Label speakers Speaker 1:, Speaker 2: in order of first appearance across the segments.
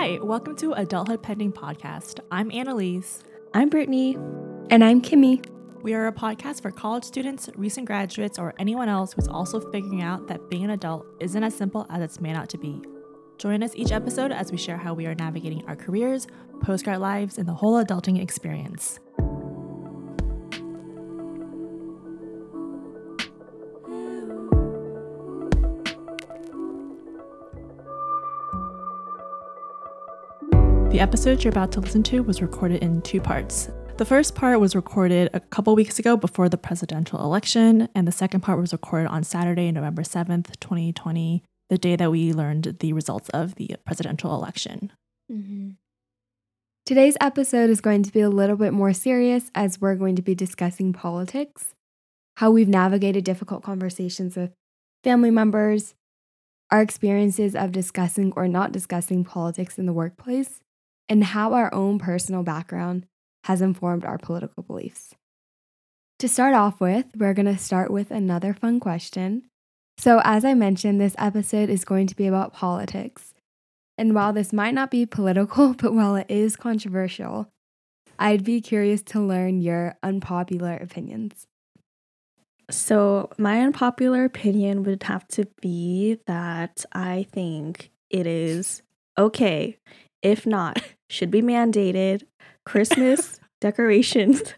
Speaker 1: Hi, welcome to Adulthood Pending Podcast. I'm Annalise.
Speaker 2: I'm Brittany.
Speaker 3: And I'm Kimmy.
Speaker 1: We are a podcast for college students, recent graduates, or anyone else who's also figuring out that being an adult isn't as simple as it's made out to be. Join us each episode as we share how we are navigating our careers, postgrad lives, and the whole adulting experience. The episode you're about to listen to was recorded in two parts. The first part was recorded a couple weeks ago before the presidential election, and the second part was recorded on Saturday, November 7th, 2020, the day that we learned the results of the presidential election.
Speaker 3: Mm-hmm. Today's episode is going to be a little bit more serious as we're going to be discussing politics, how we've navigated difficult conversations with family members, our experiences of discussing or not discussing politics in the workplace, and how our own personal background has informed our political beliefs. To start off with, we're going to start with another fun question. So, as I mentioned, this episode is going to be about politics. And while this might not be political, but while it is controversial, I'd be curious to learn your unpopular opinions.
Speaker 2: So, my unpopular opinion would have to be that I think it is okay if not, should be mandated. Christmas decorations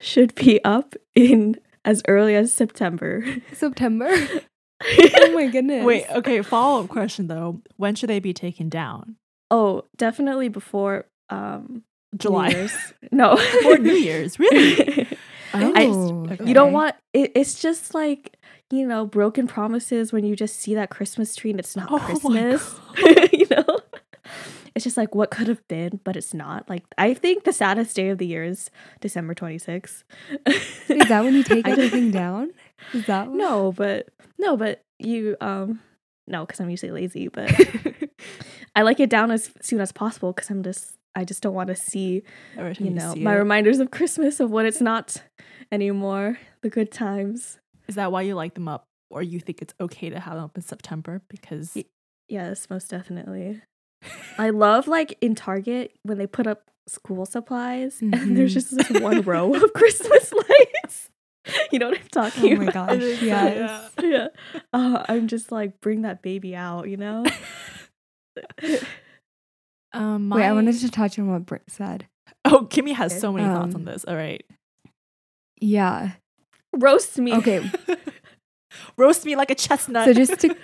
Speaker 2: should be up in as early as September.
Speaker 3: September? oh my goodness.
Speaker 1: Wait, okay, follow up question though. When should they be taken down?
Speaker 2: Oh, definitely before um
Speaker 1: July.
Speaker 2: no.
Speaker 1: Before New Year's, really?
Speaker 3: oh,
Speaker 2: I, okay. You don't want it, it's just like you know, broken promises when you just see that Christmas tree and it's not oh Christmas. you know? It's just like what could have been, but it's not. Like I think the saddest day of the year is December 26th.
Speaker 3: is that when you take everything down? Is that
Speaker 2: what? No, but no, but you um no, because I'm usually lazy, but I like it down as soon as possible because I'm just I just don't want to see you know my it. reminders of Christmas of what it's not anymore. The good times.
Speaker 1: Is that why you like them up, or you think it's okay to have them up in September? Because y-
Speaker 2: yes, most definitely. I love like in Target when they put up school supplies mm-hmm. and there's mm-hmm. just this one row of Christmas lights. You know what I'm talking
Speaker 3: about? Oh my gosh,
Speaker 2: yes. Yeah. yeah. Uh, I'm just like, bring that baby out, you know?
Speaker 3: um, my... Wait, I wanted to touch on what Britt said.
Speaker 1: Oh, Kimmy has so many um, thoughts on um, this. All right.
Speaker 3: Yeah.
Speaker 2: Roast me.
Speaker 3: Okay.
Speaker 1: Roast me like a chestnut.
Speaker 3: So just to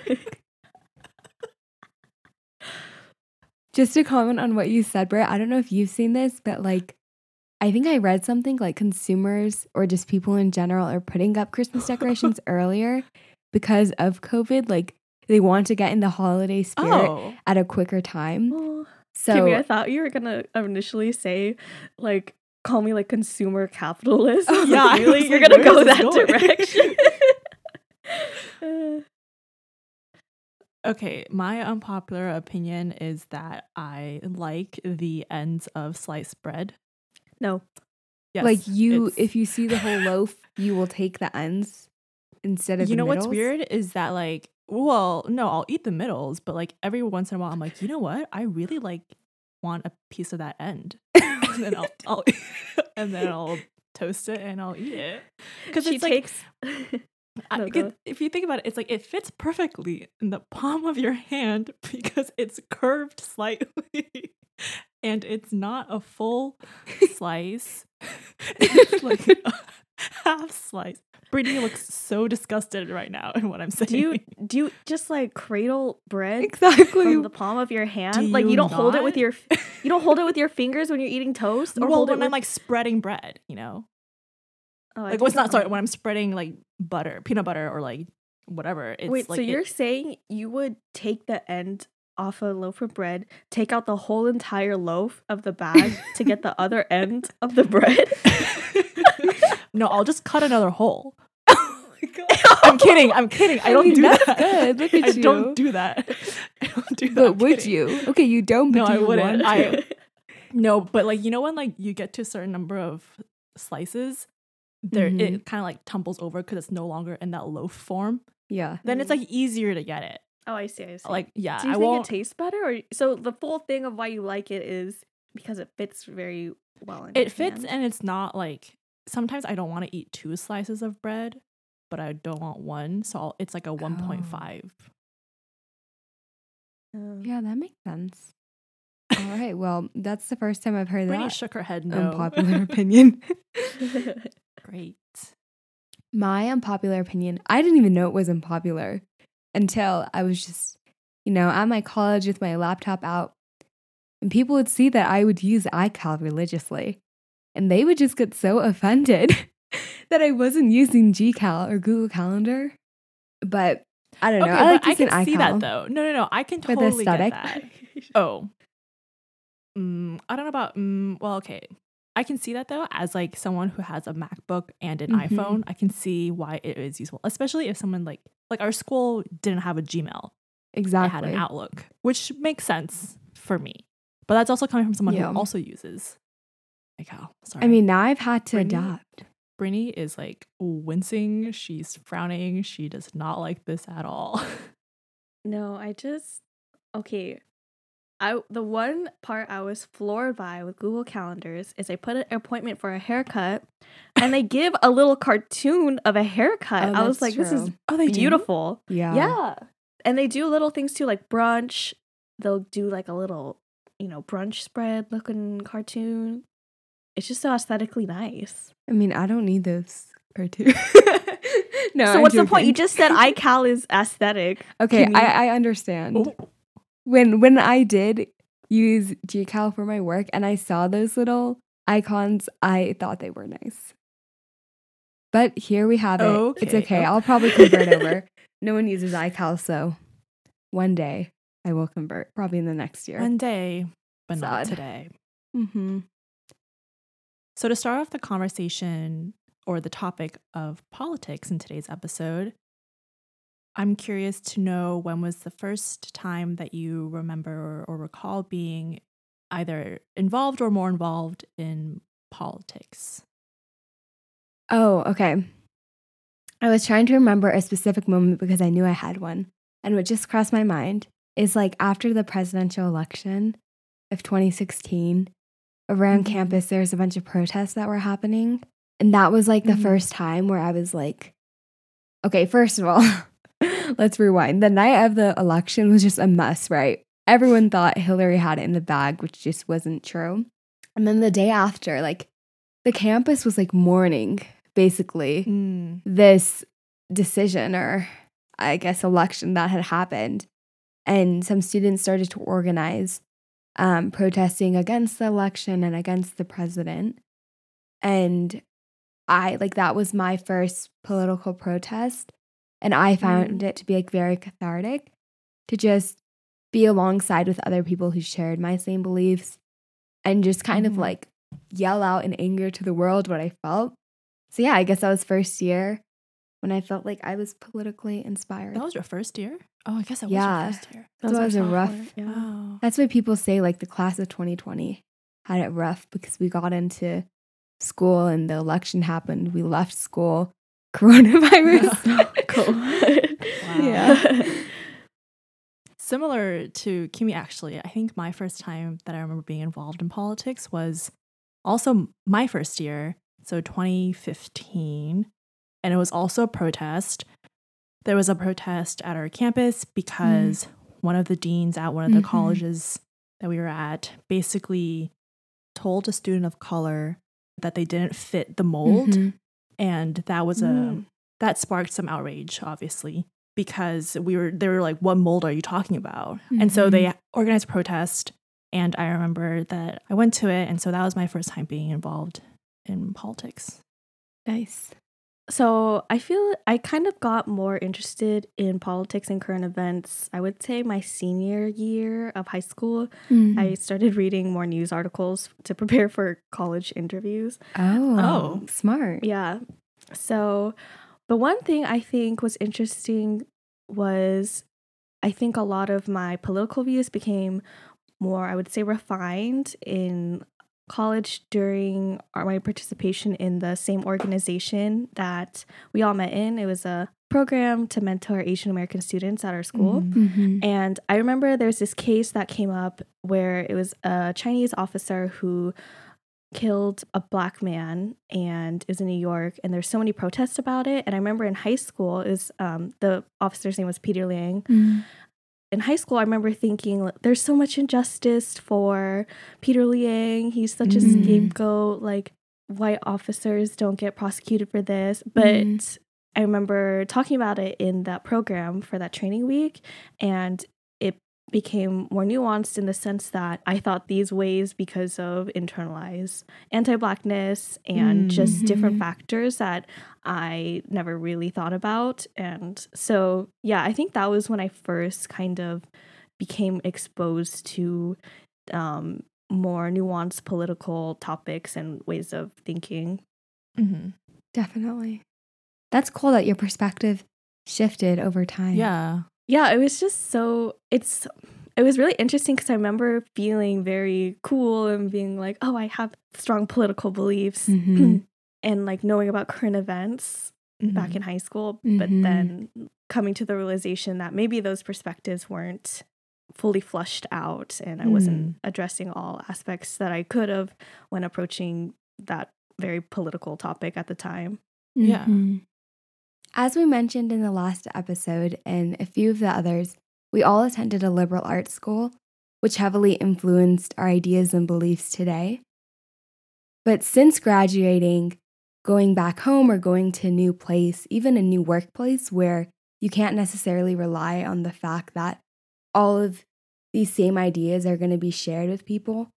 Speaker 3: just to comment on what you said, Britt, I don't know if you've seen this, but like, I think I read something like consumers or just people in general are putting up Christmas decorations earlier because of COVID. Like, they want to get in the holiday spirit oh. at a quicker time. Oh.
Speaker 2: So, Kimmy, I thought you were gonna initially say like call me like consumer capitalist. Oh,
Speaker 1: yeah,
Speaker 2: really, you're like, gonna go that going? direction.
Speaker 1: Uh, Okay, my unpopular opinion is that I like the ends of sliced bread.
Speaker 2: No.
Speaker 3: Yes, like you if you see the whole loaf, you will take the ends instead of
Speaker 1: You know
Speaker 3: middles?
Speaker 1: what's weird is that like well, no, I'll eat the middles, but like every once in a while I'm like, "You know what? I really like want a piece of that end." and then I'll, I'll and then I'll toast it and I'll eat it.
Speaker 2: Cuz it takes
Speaker 1: I, if you think about it, it's like it fits perfectly in the palm of your hand because it's curved slightly and it's not a full slice. it's like a half slice. Brittany looks so disgusted right now in what I'm saying.
Speaker 2: Do you do you just like cradle bread
Speaker 3: exactly
Speaker 2: from the palm of your hand? Do like you, you don't not? hold it with your you don't hold it with your fingers when you're eating toast,
Speaker 1: or well, hold when it when I'm like spreading bread, you know. Oh, like what's not sorry when I'm spreading like butter, peanut butter, or like whatever. It's
Speaker 2: Wait,
Speaker 1: like
Speaker 2: so you're saying you would take the end off a loaf of bread, take out the whole entire loaf of the bag to get the other end of the bread?
Speaker 1: no, I'll just cut another hole. Oh I'm kidding. I'm kidding. I, I don't mean, do that.
Speaker 3: Good. Look at
Speaker 1: I
Speaker 3: you.
Speaker 1: don't do that. I don't do that.
Speaker 3: But would you? Okay, you don't.
Speaker 1: no, I
Speaker 3: wouldn't.
Speaker 1: I no, but like you know when like you get to a certain number of slices, there mm-hmm. it kind of like tumbles over because it's no longer in that loaf form.
Speaker 3: Yeah.
Speaker 1: Then it's like easier to get it.
Speaker 2: Oh, I see. I see.
Speaker 1: Like, yeah,
Speaker 2: do you
Speaker 1: I
Speaker 2: think
Speaker 1: won't.
Speaker 2: it tastes better, or so the full thing of why you like it is because it fits very well. In
Speaker 1: it fits
Speaker 2: hand?
Speaker 1: and it's not like sometimes I don't want to eat two slices of bread, but I don't want one, so I'll, it's like a one point five.
Speaker 2: Oh.
Speaker 3: Yeah, that makes sense. All right. Well, that's the first time I've heard
Speaker 1: Brittany
Speaker 3: that
Speaker 1: shook her head no.
Speaker 3: unpopular opinion.
Speaker 1: Great.
Speaker 3: My unpopular opinion, I didn't even know it was unpopular until I was just, you know, at my college with my laptop out. And people would see that I would use iCal religiously. And they would just get so offended that I wasn't using GCal or Google Calendar. But I don't know.
Speaker 1: Okay,
Speaker 3: I like
Speaker 1: but I
Speaker 3: using
Speaker 1: can see that though. No, no, no. I can totally get that. Oh. Mm, I don't know about mm, well, okay. I can see that though as like someone who has a MacBook and an
Speaker 3: Mhm.
Speaker 1: iPhone. I can see why it is useful, especially if someone like like our school didn't have a Gmail. It
Speaker 3: Exactly.
Speaker 1: had an Outlook, which makes sense for me. But that's also coming from someone
Speaker 3: Yeah.
Speaker 1: who also uses iCal. Sorry.
Speaker 3: I mean, now I've had to
Speaker 1: Brittany-
Speaker 3: adapt.
Speaker 1: Brittany is like wincing. She's frowning. She does not like this at all.
Speaker 2: No, I just okay. I the one part I was floored by with Google Calendars is they put an appointment for a haircut, and they give a little cartoon of a haircut.
Speaker 3: Oh,
Speaker 2: I was like, this is
Speaker 1: oh, they
Speaker 2: beautiful.
Speaker 3: Yeah.
Speaker 2: Yeah, and they do little things too, like brunch. They'll do like a little, you know, brunch spread looking cartoon. It's just so aesthetically nice.
Speaker 3: I mean, I don't need those cartoons. no.
Speaker 2: so
Speaker 3: I'm
Speaker 2: what's the point? You just said iCal is aesthetic.
Speaker 3: Okay,
Speaker 2: you-
Speaker 3: I, I understand.
Speaker 1: Oh,
Speaker 3: When when I did use GCal for my work and I saw those little icons, I thought they were nice. But here we have it. It's
Speaker 1: Okay,
Speaker 3: okay.
Speaker 1: oh.
Speaker 3: I'll probably convert over. No one uses iCal, so one day I will convert. Probably in the next year.
Speaker 1: one day, but not today.
Speaker 3: mm-hmm.
Speaker 1: So, to start off the conversation or the topic of politics in today's episode, I'm curious to know when was the first time that you remember or recall being either involved or more involved in politics?
Speaker 3: Oh, okay. I was trying to remember a specific moment because I knew I had one. And what just crossed my mind is like after the presidential election of 2016, around
Speaker 1: Mhm.
Speaker 3: campus, there was a bunch of protests that were happening. And that was like the
Speaker 1: Mhm.
Speaker 3: first time where I was like, okay, first of all, let's rewind. The night of the election was just a mess, right? Everyone thought Hillary had it in the bag, which just wasn't true. And then the day after, like the campus was like mourning, basically,
Speaker 1: Mm.
Speaker 3: this decision or I guess election that had happened. And some students started to organize, um, protesting against the election and against the president. And I like that was my first political protest. And I found it to be like very cathartic to just be alongside with other people who shared my same beliefs and just kind of
Speaker 1: Mhm.
Speaker 3: like yell out in anger to the world what I felt. So yeah, I guess that was first year when I felt like I was politically inspired.
Speaker 1: That was your first year? Oh, I guess that
Speaker 3: Yeah.
Speaker 1: was your first year.
Speaker 3: That was a rough-
Speaker 2: Yeah.
Speaker 1: Wow.
Speaker 3: That's why people say like the class of 2020 had it rough because we got into school and the election happened. We left school, coronavirus.
Speaker 2: cool.
Speaker 3: Yeah.
Speaker 1: Similar to Kimmy, actually, I think my first time that I remember being involved in politics was also my first year, so 2015. And it was also a protest. There was a protest at our campus because one of the deans at one of the
Speaker 3: Mhm.
Speaker 1: colleges that we were at basically told a student of color that they didn't fit the mold.
Speaker 3: Mhm.
Speaker 1: And that was a
Speaker 2: Mm.
Speaker 1: That sparked some outrage, obviously, because we were they were like, "What mold are you talking about?" And so they organized a protest, and I remember that I went to it, and so that was my first time being involved in politics.
Speaker 3: Nice.
Speaker 2: So I feel I kind of got more interested in politics and current events. I would say my senior year of high school,
Speaker 3: Mm.
Speaker 2: I started reading more news articles to prepare for college interviews.
Speaker 3: oh,
Speaker 1: Oh.
Speaker 3: smart.
Speaker 2: Yeah. So, but one thing I think was interesting was I think a lot of my political views became more, I would say, refined in college during my participation in the same organization that we all met in. It was a program to mentor Asian American students at our school.
Speaker 1: Mhm.
Speaker 3: Mm-hmm.
Speaker 2: And I remember there's this case that came up where it was a Chinese officer who killed a black man and was in New York and there's so many protests about it. And I remember in high school, was um, the officer's name was Peter Liang.
Speaker 3: Mm-hmm.
Speaker 2: In high school, I remember thinking there's so much injustice for Peter Liang. He's such a
Speaker 3: Mhm.
Speaker 2: scapegoat. Like white officers don't get prosecuted for this. But
Speaker 3: Mhm.
Speaker 2: I remember talking about it in that program for that training week, and became more nuanced in the sense that I thought these ways because of internalized anti blackness and just different factors that I never really thought about. And so, yeah, I think that was when I first kind of became exposed to um, more nuanced political topics and ways of thinking.
Speaker 1: Mhm.
Speaker 3: Definitely. That's cool that your perspective shifted over time.
Speaker 1: Yeah.
Speaker 2: Yeah it was just so it's it was really interesting because i remember feeling very cool and being like oh i have strong political beliefs
Speaker 3: Mhm.
Speaker 2: and like knowing about current events back
Speaker 1: Mhm.
Speaker 2: in high school but
Speaker 3: Mhm.
Speaker 2: then coming to the realization that maybe those perspectives weren't fully flushed out and i wasn't addressing all aspects that i could have when approaching that very political topic at the time
Speaker 1: Yeah.
Speaker 3: As we mentioned in the last episode and a few of the others, we all attended a liberal arts school, which heavily influenced our ideas and beliefs today. But since graduating, going back home or going to a new place, even a new workplace where you can't necessarily rely on the fact that all of these same ideas are going to be shared with people,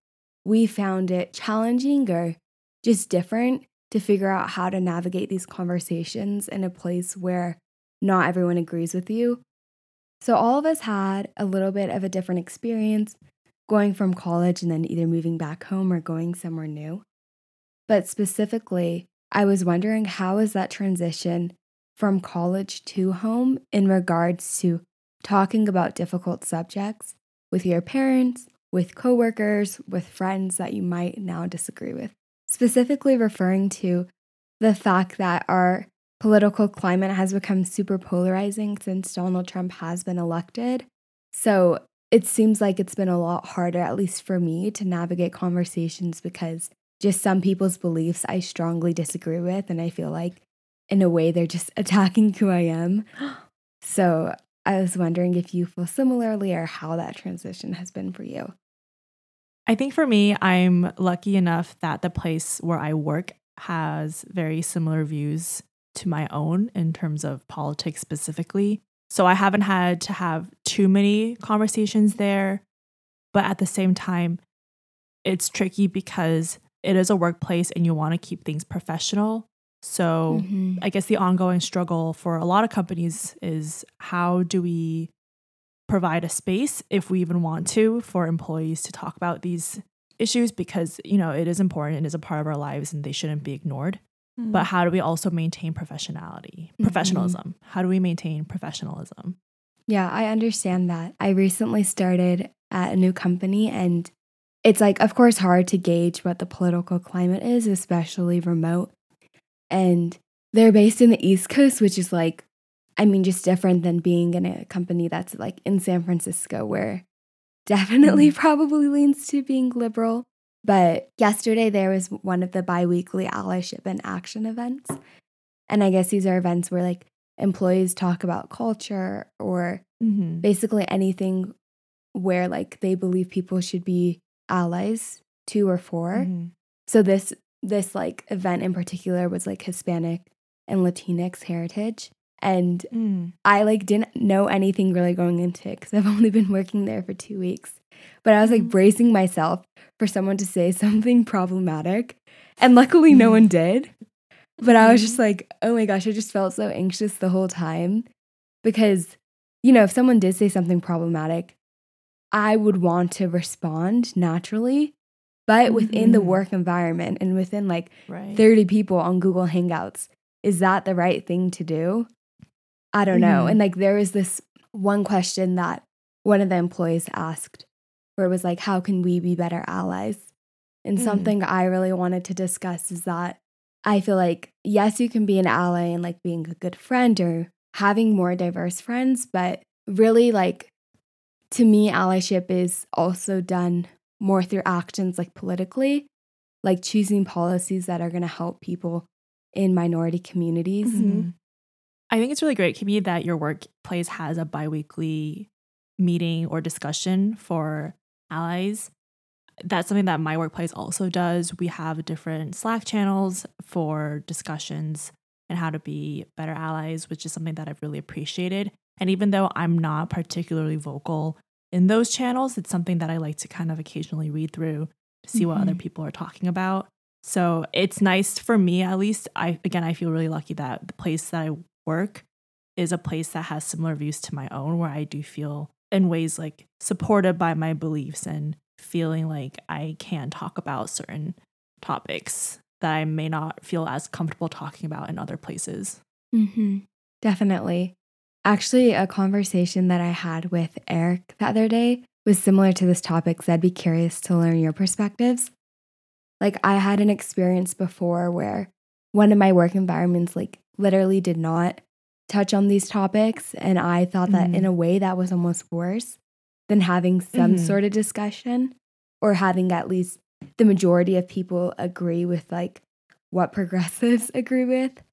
Speaker 3: we found it challenging or just different to figure out how to navigate these conversations in a place where not everyone agrees with you. So, all of us had a little bit of a different experience going from college and then either moving back home or going somewhere new. But specifically, I was wondering how is that transition from college to home in regards to talking about difficult subjects with your parents, with coworkers, with friends that you might now disagree with? Specifically referring to the fact that our political climate has become super polarizing since Donald Trump has been elected. So it seems like it's been a lot harder, at least for me, to navigate conversations because just some people's beliefs I strongly disagree with. And I feel like, in a way, they're just attacking who I am. So I was wondering if you feel similarly or how that transition has been for you.
Speaker 1: I think for me, I'm lucky enough that the place where I work has very similar views to my own in terms of politics specifically. So I haven't had to have too many conversations there. But at the same time, it's tricky because it is a workplace and you want to keep things professional. So
Speaker 3: Mhm.
Speaker 1: I guess the ongoing struggle for a lot of companies is how do we provide a space if we even want to for employees to talk about these issues because you know it is important it is a part of our lives and they shouldn't be ignored but how do we also maintain professionality
Speaker 3: Mhm.
Speaker 1: professionalism how do we maintain professionalism
Speaker 3: Yeah, I understand that. I recently started at a new company, and it's like, of course, hard to gauge what the political climate is, especially remote. And they're based in the East Coast, which is like, I mean, just different than being in a company that's like in San Francisco, where definitely probably leans to being liberal. But yesterday, there was one of the bi weekly allyship and action events. And I guess these are events where like employees talk about culture or
Speaker 1: mm-hmm.
Speaker 3: basically anything where like they believe people should be allies to or for.
Speaker 1: Mm-hmm.
Speaker 3: So this this like event in particular was like Hispanic and Latinx heritage. And
Speaker 1: Mm.
Speaker 3: I like didn't know anything really going into it because I've only been working there for two weeks. But I was like
Speaker 1: Mhm.
Speaker 3: bracing myself for someone to say something problematic. And luckily no one did. But I was just like, oh my gosh, I just felt so anxious the whole time because, you know, if someone did say something problematic, I would want to respond naturally. But within the
Speaker 1: Mhm.
Speaker 3: work environment and within like
Speaker 1: right
Speaker 3: 30 people on Google Hangouts, is that the right thing to do? I don't know.
Speaker 1: Mhm.
Speaker 3: And like there was this one question that one of the employees asked where it was like, how can we be better allies? And
Speaker 1: Mm.
Speaker 3: something I really wanted to discuss is that I feel like, yes, you can be an ally and like being a good friend or having more diverse friends, but really, like, to me, allyship is also done more through actions like politically, like choosing policies that are going to help people in minority communities.
Speaker 2: Mhm.
Speaker 1: I think it's really great, Kimmy, that your workplace has a biweekly meeting or discussion for allies. That's something that my workplace also does. We have different Slack channels for discussions and how to be better allies, which is something that I've really appreciated. And even though I'm not particularly vocal in those channels, it's something that I like to kind of occasionally read through to see what other
Speaker 3: Mhm.
Speaker 1: people are talking about. So it's nice for me, at least. I again, I feel really lucky that the place that I work is a place that has similar views to my own, where I do feel in ways like supported by my beliefs and feeling like I can talk about certain topics that I may not feel as comfortable talking about in other places.
Speaker 3: hmm Definitely. Actually, a conversation that I had with Eric the other day was similar to this topic. So I'd be curious to learn your perspectives. Like, I had an experience before where one of my work environments, like, literally did not touch on these topics. And I thought that in
Speaker 1: Mhm.
Speaker 3: a way that was almost worse than having some
Speaker 1: Mhm.
Speaker 3: sort of discussion or having at least the majority of people agree with like what progressives agree with.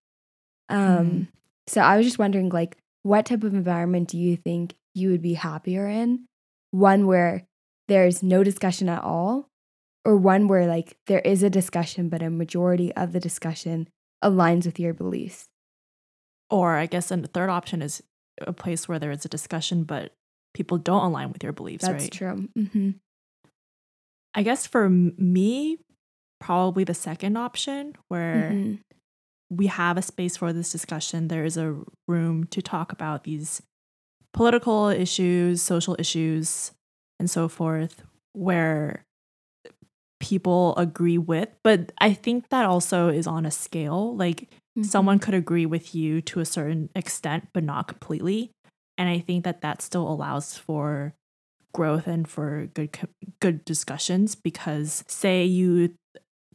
Speaker 3: Um,
Speaker 1: Mhm.
Speaker 3: So I was just wondering, like, what type of environment do you think you would be happier in? One where there's no discussion at all, or one where like there is a discussion, but a majority of the discussion aligns with your beliefs.
Speaker 1: Or I guess a third option is a place where there is a discussion, but people don't align with your beliefs,
Speaker 3: That's
Speaker 1: right?
Speaker 3: true. Mm-hmm.
Speaker 1: I guess for me, probably the second option where
Speaker 3: hmm
Speaker 1: we have a space for this discussion. There is a room to talk about these political issues, social issues, and so forth, where people agree with. But I think that also is on a scale. Like someone could agree with you to a certain extent, but not completely. And I think that that still allows for growth and for good good discussions because say you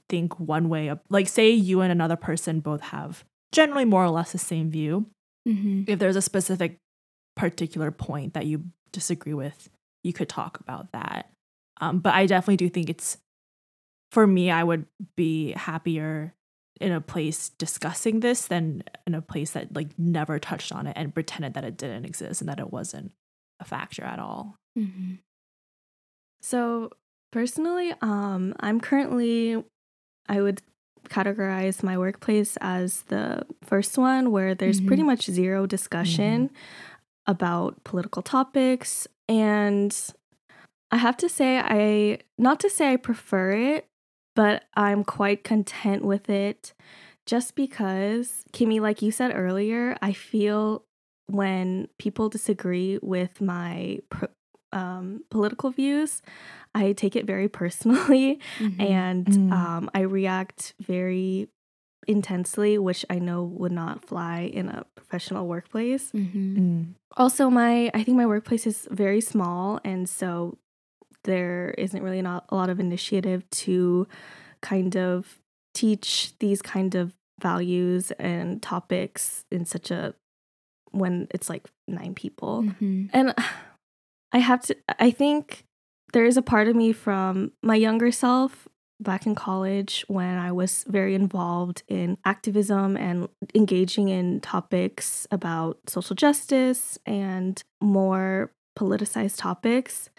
Speaker 1: think one way of like say you and another person both have generally more or less the same view
Speaker 3: hmm
Speaker 1: if there's a specific particular point that you disagree with you could talk about that um, but i definitely do think it's for me i would be happier in a place discussing this than in a place that like never touched on it and pretended that it didn't exist and that it wasn't a factor at all
Speaker 3: hmm
Speaker 2: So personally, um, I'm currently, I would categorize my workplace as the first one where there's pretty
Speaker 3: Mhm.
Speaker 2: much zero discussion about political topics. And I have to say, I, not to say I prefer it, but I'm quite content with it just because, Kimmy, like you said earlier, I feel when people disagree with my pro- um, political views, I take it very personally and
Speaker 1: Mm.
Speaker 2: um, I react very intensely, which I know would not fly in a professional workplace.
Speaker 3: hmm
Speaker 1: Mm.
Speaker 2: Also, my I think my workplace is very small, and so there isn't really not a lot of initiative to kind of teach these kind of values and topics in such a when it's like nine people.
Speaker 3: hmm
Speaker 2: And I have to, I think there is a part of me from my younger self back in college when I was very involved in activism and engaging in topics about social justice and more politicized topics.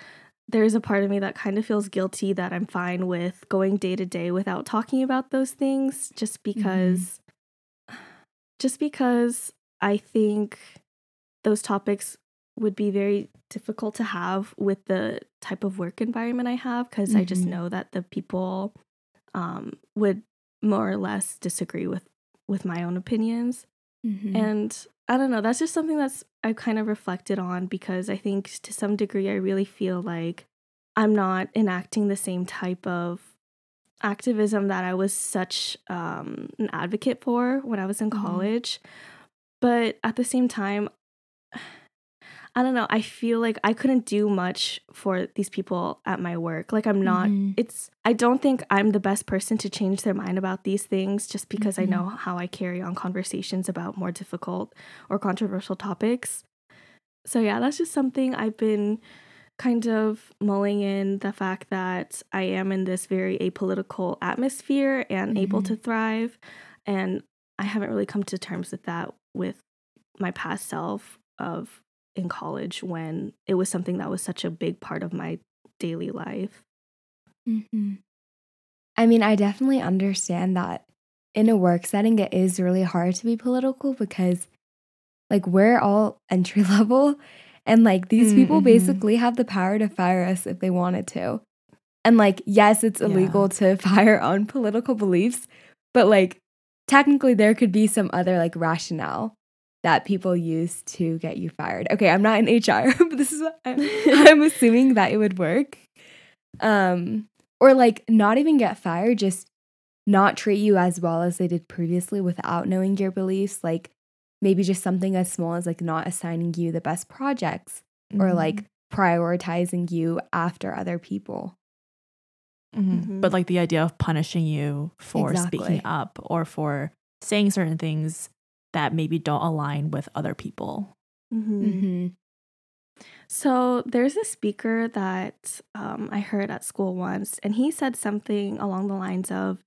Speaker 2: There's a part of me that kind of feels guilty that I'm fine with going day to day without talking about those things just because just because I think those topics would be very difficult to have with the type of work environment I have because I just
Speaker 3: Mhm.
Speaker 2: know that the people um, would more or less disagree with with my own opinions.
Speaker 3: hmm
Speaker 2: And I don't know, that's just something that's I've kind of reflected on because I think to some degree I really feel like I'm not enacting the same type of activism that I was such um, an advocate for when I was in
Speaker 3: Mhm.
Speaker 2: college. But at the same time, I don't know. I feel like I couldn't do much for these people at my work. Like I'm not
Speaker 3: Mhm.
Speaker 2: it's I don't think I'm the best person to change their mind about these things just because I
Speaker 3: Mhm.
Speaker 2: know how I carry on conversations about more difficult or controversial topics. So yeah, that's just something I've been kind of mulling in the fact that I am in this very apolitical atmosphere and able
Speaker 3: Mhm.
Speaker 2: to thrive and I haven't really come to terms with that with my past self of in college when it was something that was such a big part of my daily life.
Speaker 3: Mhm. I mean, I definitely understand that in a work setting, it is really hard to be political because, like, we're all entry level, and like these people
Speaker 1: Mm-hmm.
Speaker 3: basically have the power to fire us if they wanted to. And like, yes, it's illegal to fire on political beliefs, but like, technically, there could be some other like rationale that people use to get you fired. Okay, I'm not in HR, but this is what I'm, I'm assuming that it would work. Um, or like not even get fired, just not treat you as well as they did previously without knowing your beliefs. Like maybe just something as small as like not assigning you the best projects or
Speaker 1: Mhm.
Speaker 3: like prioritizing you after other people.
Speaker 1: Mhm.
Speaker 2: Mhm.
Speaker 1: But like the idea of punishing you for
Speaker 3: Exactly.
Speaker 1: speaking up or for saying certain things that maybe don't align with other people.
Speaker 2: Mhm.
Speaker 3: Mm-hmm.
Speaker 2: So there's a speaker that um, I heard at school once, and he said something along the lines of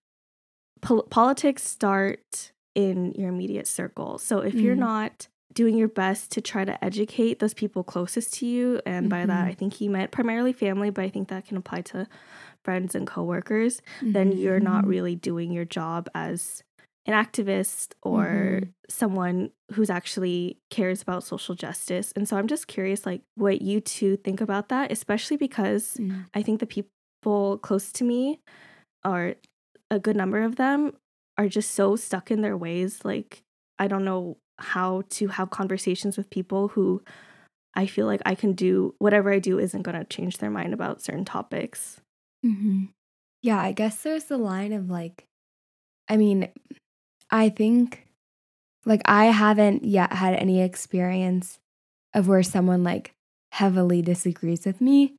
Speaker 2: "Pol- politics start in your immediate circle. So if you're
Speaker 3: Mm.
Speaker 2: not doing your best to try to educate those people closest to you, and by that
Speaker 3: Mhm.
Speaker 2: I think he meant primarily family, but I think that can apply to friends and coworkers, then you're not
Speaker 3: Mhm.
Speaker 2: really doing your job as an activist or
Speaker 3: Mhm.
Speaker 2: someone who's actually cares about social justice. And so I'm just curious like what you two think about that, especially because
Speaker 3: Mm.
Speaker 2: I think the people close to me are a good number of them are just so stuck in their ways like I don't know how to have conversations with people who I feel like I can do whatever I do isn't going to change their mind about certain topics.
Speaker 3: hmm Yeah, I guess there's the line of like, I mean, I think like I haven't yet had any experience of where someone like heavily disagrees with me.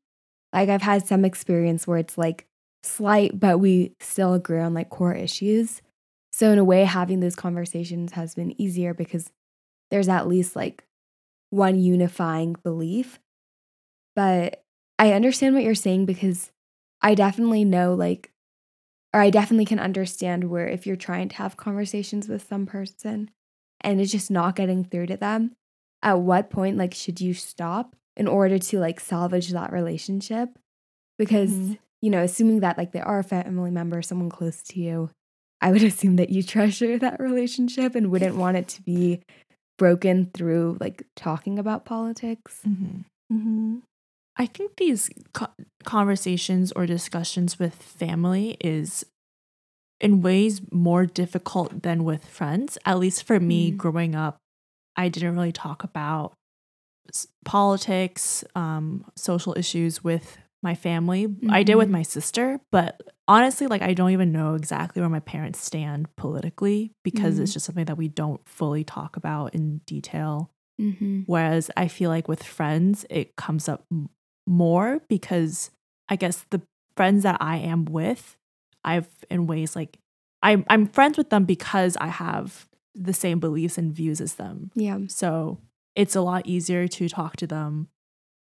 Speaker 3: Like I've had some experience where it's like slight, but we still agree on like core issues. So in a way, having those conversations has been easier because there's at least like one unifying belief. But I understand what you're saying because I definitely know like or I definitely can understand where if you're trying to have conversations with some person and it's just not getting through to them, at what point like should you stop in order to like salvage that relationship? Because,
Speaker 2: Mhm.
Speaker 3: you know, assuming that like they are a family member, someone close to you, I would assume that you treasure that relationship and wouldn't want it to be broken through like talking about politics.
Speaker 1: Mhm.
Speaker 2: Mhm.
Speaker 1: I think these co- conversations or discussions with family is in ways more difficult than with friends. At least for me
Speaker 3: Mm.
Speaker 1: growing up, I didn't really talk about politics, um, social issues with my family. I did with
Speaker 3: Mhm.
Speaker 1: my sister, but honestly, like I don't even know exactly where my parents stand politically because it's
Speaker 3: Mhm.
Speaker 1: just something that we don't fully talk about in detail.
Speaker 3: Mm-hmm.
Speaker 1: Whereas I feel like with friends, it comes up more because I guess the friends that I am with, I've in ways like I'm I'm friends with them because I have the same beliefs and views as them.
Speaker 3: Yeah.
Speaker 1: So it's a lot easier to talk to them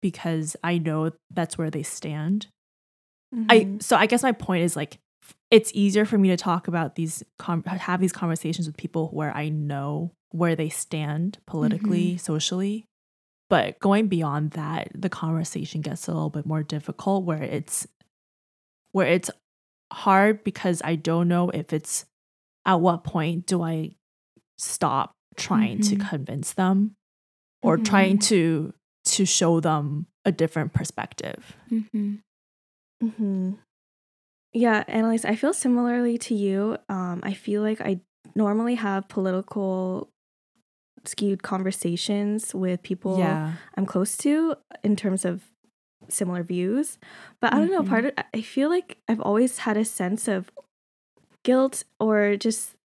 Speaker 1: because I know that's where they stand. I
Speaker 2: Mhm.
Speaker 1: so I guess my point is like it's easier for me to talk about these com- have these conversations with people where I know where they stand politically, socially. But going beyond that, the conversation gets a little bit more difficult where it's where it's hard because I don't know if it's at what point do I stop trying to
Speaker 3: Mhm.
Speaker 1: convince them or trying
Speaker 2: Mhm.
Speaker 1: to to show them a different perspective.
Speaker 3: Mm-hmm.
Speaker 2: hmm Yeah, Annalise, I feel similarly to you. Um, I feel like I normally have political skewed conversations with people
Speaker 1: yeah.
Speaker 2: I'm close to in terms of similar views. But I don't know,
Speaker 3: Mhm.
Speaker 2: part of I feel like I've always had a sense of guilt or just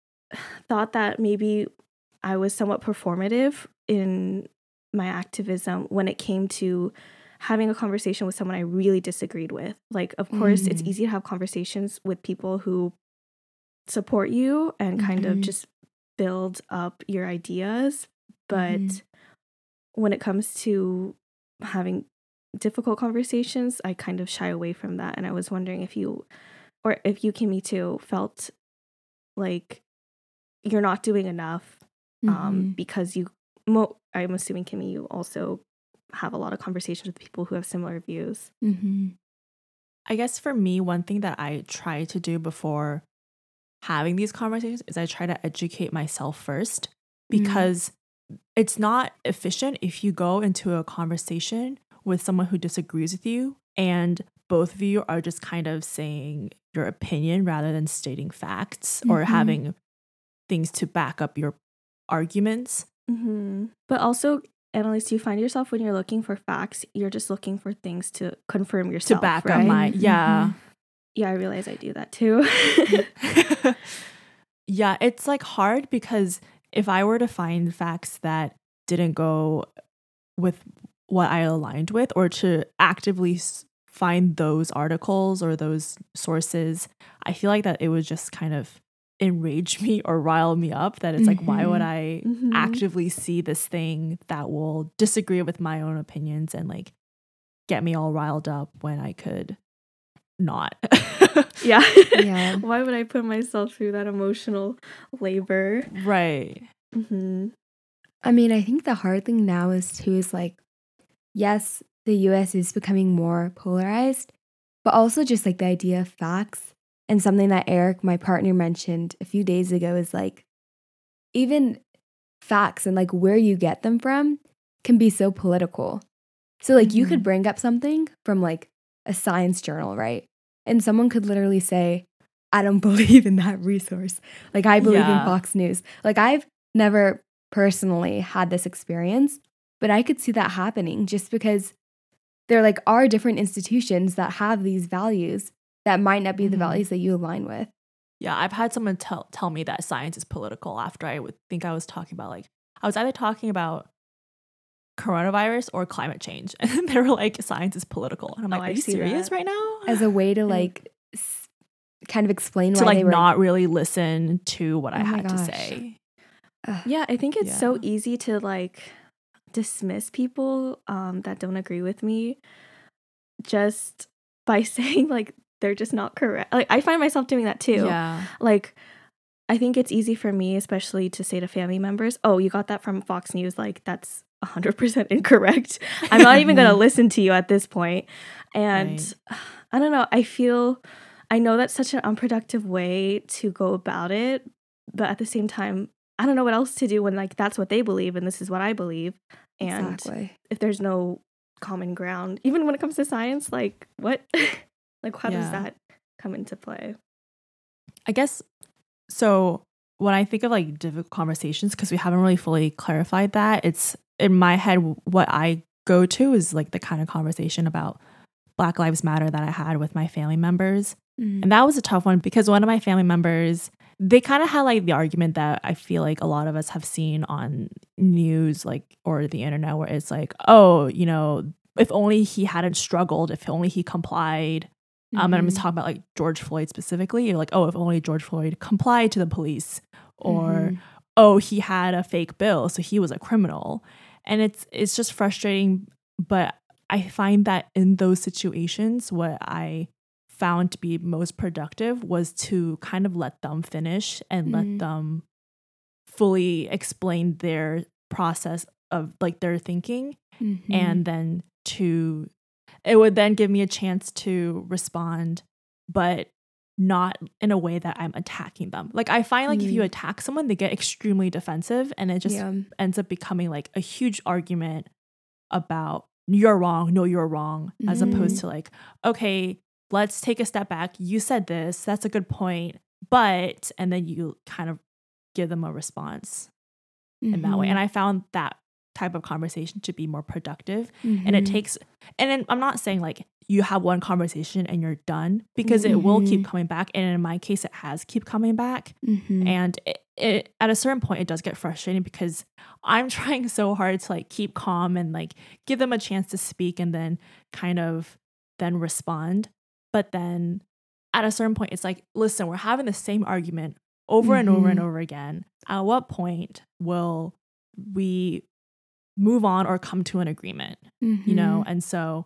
Speaker 2: thought that maybe I was somewhat performative in my activism when it came to having a conversation with someone I really disagreed with. Like, of course, it's
Speaker 3: Mm.
Speaker 2: easy to have conversations with people who support you and kind of
Speaker 3: Mhm.
Speaker 2: just build up your ideas. But
Speaker 3: Mhm.
Speaker 2: when it comes to having difficult conversations, I kind of shy away from that. And I was wondering if you, or if you, Kimmy, too, felt like you're not doing enough um,
Speaker 3: Mhm.
Speaker 2: because you, mo- I'm assuming, Kimmy, you also have a lot of conversations with people who have similar views.
Speaker 3: Mhm.
Speaker 1: I guess for me, one thing that I try to do before having these conversations is I try to educate myself first
Speaker 3: Mm.
Speaker 1: because it's not efficient if you go into a conversation with someone who disagrees with you and both of you are just kind of saying your opinion rather than stating facts or
Speaker 3: Mhm.
Speaker 1: having things to back up your arguments.
Speaker 2: Mm-hmm. But also, Annalise, do you find yourself when you're looking for facts, you're just looking for things to confirm yourself.
Speaker 1: To back
Speaker 2: right?
Speaker 1: up my, yeah.
Speaker 2: Yeah, I realize I do that too.
Speaker 1: yeah, it's like hard because if I were to find facts that didn't go with what I aligned with, or to actively find those articles or those sources, I feel like that it would just kind of enrage me or rile me up. That it's like, why would
Speaker 3: Mhm.
Speaker 1: I
Speaker 2: Mhm.
Speaker 1: actively see this thing that will disagree with my own opinions and like get me all riled up when I could not?
Speaker 2: yeah.
Speaker 3: Yeah.
Speaker 2: Why would I put myself through that emotional labor?
Speaker 1: right.
Speaker 2: Mm-hmm.
Speaker 3: I mean, I think the hard thing now is too is like, yes, the US is becoming more polarized, but also just like the idea of facts and something that Eric, my partner, mentioned a few days ago is like, even facts and like where you get them from can be so political. So, like, you could
Speaker 1: Mhm.
Speaker 3: bring up something from like a science journal, right? And someone could literally say, I don't believe in that resource. Like, I believe
Speaker 1: Yeah.
Speaker 3: in Fox News. Like, I've never personally had this experience, but I could see that happening just because there like are different institutions that have these values that might not be the
Speaker 1: Mhm.
Speaker 3: values that you align with.
Speaker 1: Yeah, I've had someone tell tell me that science is political after I would think I was talking about like I was either talking about coronavirus or climate change, and they were like, "Science is political," and I'm
Speaker 2: Oh,
Speaker 1: like,
Speaker 2: I
Speaker 1: "Are you serious
Speaker 2: that.
Speaker 1: right now?"
Speaker 3: As a way to like s- kind of explain
Speaker 1: to
Speaker 3: why
Speaker 1: like
Speaker 3: they were
Speaker 1: not really listen to what I
Speaker 3: Oh my
Speaker 1: had to say.
Speaker 3: Ugh.
Speaker 2: Yeah, I think it's so easy to like dismiss people um, that don't agree with me just by saying like they're just not correct. Like I find myself doing that too.
Speaker 1: Yeah,
Speaker 2: Like I think it's easy for me, especially to say to family members, "Oh, you got that from Fox News." Like that's 100% incorrect. I'm not even going to listen to you at this point. And
Speaker 1: Right.
Speaker 2: I don't know, I feel I know that's such an unproductive way to go about it, but at the same time, I don't know what else to do when like that's what they believe and this is what I believe. And
Speaker 3: exactly.
Speaker 2: if there's no common ground, even when it comes to science, like what like how does that come into play?
Speaker 1: I guess so. When I think of like difficult conversations, because we haven't really fully clarified that, it's in my head what I go to is like the kind of conversation about Black Lives Matter that I had with my family members.
Speaker 3: Mm.
Speaker 1: And that was a tough one because one of my family members, they kind of had like the argument that I feel like a lot of us have seen on news, like, or the internet, where it's like, oh, you know, if only he hadn't struggled, if only he complied. Um, and I'm just
Speaker 3: Mhm.
Speaker 1: talking about like George Floyd specifically. You're like, oh, if only George Floyd complied to the police, or
Speaker 3: Mhm.
Speaker 1: oh, he had a fake bill, so he was a criminal. And it's it's just frustrating, but I find that in those situations, what I found to be most productive was to kind of let them finish and
Speaker 3: Mhm.
Speaker 1: let them fully explain their process of like their thinking
Speaker 3: Mhm.
Speaker 1: and then to it would then give me a chance to respond but not in a way that I'm attacking them. Like I find like if you
Speaker 3: Mm.
Speaker 1: attack someone they get extremely defensive and it just
Speaker 3: yeah.
Speaker 1: ends up becoming like a huge argument about you're wrong, no you're wrong as opposed
Speaker 3: Mhm.
Speaker 1: to like okay, let's take a step back. You said this, that's a good point, but and then you kind of give them a response in that way. And I found that type of conversation to be more productive and it
Speaker 3: Mhm.
Speaker 1: takes and then i'm not saying like you have one conversation and you're done because it will keep
Speaker 3: Mhm.
Speaker 1: coming back and in my case it has keep coming back
Speaker 3: Mhm.
Speaker 1: and it, it at a certain point it does get frustrating because i'm trying so hard to like keep calm and like give them a chance to speak and then kind of then respond but then at a certain point it's like listen we're having the same argument over and over and
Speaker 3: Mhm.
Speaker 1: over again at what point will we move on or come to an agreement you know
Speaker 3: Mhm.
Speaker 1: and so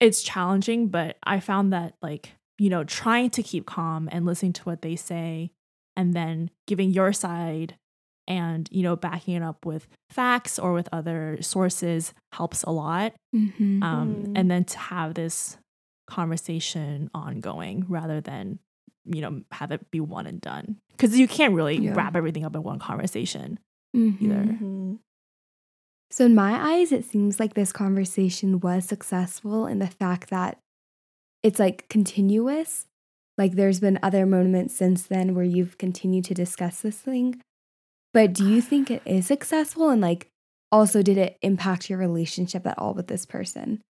Speaker 1: it's challenging but i found that like you know trying to keep calm and listening to what they say and then giving your side and you know backing it up with facts or with other sources helps a lot
Speaker 3: Mhm.
Speaker 1: um
Speaker 2: Mhm.
Speaker 1: and then to have this conversation ongoing rather than you know have it be one and done because you can't really
Speaker 3: Yeah.
Speaker 1: wrap everything up in one conversation
Speaker 3: Mhm.
Speaker 1: either
Speaker 2: Mhm.
Speaker 3: So, in my eyes, it seems like this conversation was successful in the fact that it's like continuous. Like, there's been other moments since then where you've continued to discuss this thing. But do you think it is successful? And, like, also, did it impact your relationship at all with this person?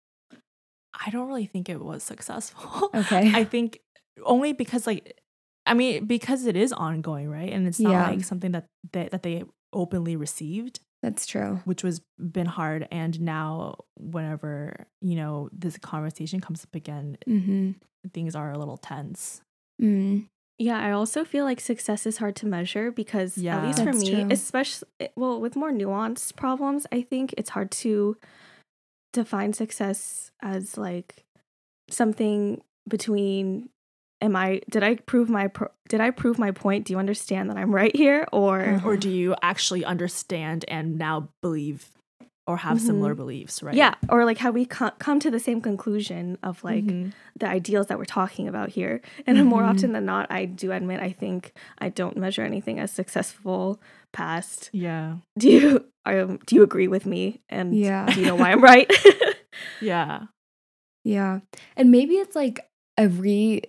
Speaker 1: i don't really think it was successful
Speaker 3: Okay.
Speaker 1: I think only because like I mean because it is ongoing, right? And it's not
Speaker 3: Yeah.
Speaker 1: like something that they, that they openly received,
Speaker 3: That's true.
Speaker 1: which was been hard. And now whenever you know this conversation comes up again,
Speaker 3: Mm-hmm.
Speaker 1: things are a little tense.
Speaker 3: Mm.
Speaker 2: Yeah, I also feel like success is hard to measure because
Speaker 1: Yeah.
Speaker 2: at least for me,
Speaker 3: true.
Speaker 2: especially well, with more nuanced problems, I think it's hard to define success as like something between am I did I prove my pro- did I prove my point? Do you understand that I'm right here or
Speaker 3: Uh-huh.
Speaker 1: Or do you actually understand and now believe or have similar
Speaker 2: Mhm.
Speaker 1: beliefs, right?
Speaker 2: Yeah, or like how we co- come to the same conclusion of like
Speaker 1: Mhm.
Speaker 2: the ideals that we're talking about here. And more
Speaker 3: Mhm.
Speaker 2: often than not, I do admit I think I don't measure anything as successful past.
Speaker 1: yeah,
Speaker 2: Do you um, do you agree with me? And
Speaker 3: Yeah.
Speaker 2: do you know why I'm right?
Speaker 1: yeah,
Speaker 3: Yeah. And maybe it's like a re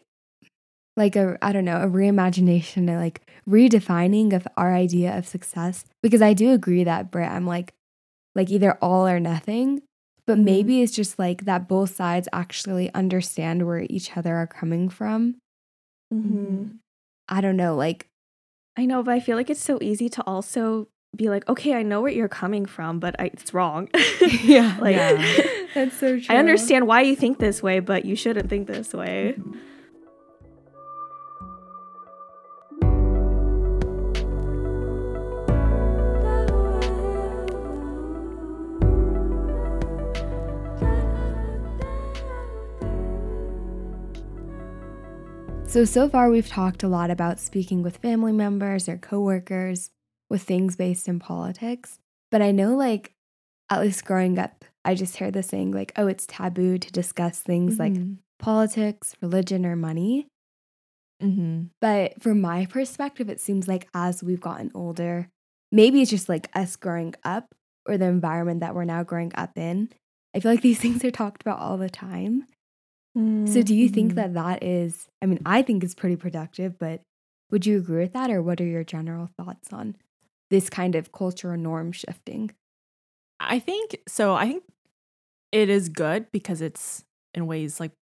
Speaker 3: like a I don't know, a reimagination or like redefining of our idea of success. Because I do agree that Britt, I'm like like either all or nothing. But
Speaker 2: Mhm.
Speaker 3: maybe it's just like that both sides actually understand where each other are coming from.
Speaker 2: Mm-hmm.
Speaker 3: I don't know, like
Speaker 2: I know, but I feel like it's so easy to also be like, okay, I know where you're coming from, but I, it's wrong.
Speaker 3: Yeah.
Speaker 2: like
Speaker 1: Yeah.
Speaker 3: that's so true.
Speaker 2: I understand why you think this way, but you shouldn't think this way.
Speaker 3: So, so far we've talked a lot about speaking with family members or coworkers with things based in politics. But I know, like, at least growing up, I just heard the saying, like, oh, it's taboo to discuss things like
Speaker 1: Mhm.
Speaker 3: politics, religion, or money.
Speaker 1: Mhm.
Speaker 3: But from my perspective, it seems like as we've gotten older, maybe it's just like us growing up or the environment that we're now growing up in. I feel like these things are talked about all the time. So, do you think
Speaker 1: Mhm.
Speaker 3: that that is, I mean, I think it's pretty productive, but would you agree with that? Or what are your general thoughts on this kind of cultural norm shifting?
Speaker 1: I think so. I think it is good because it's in ways like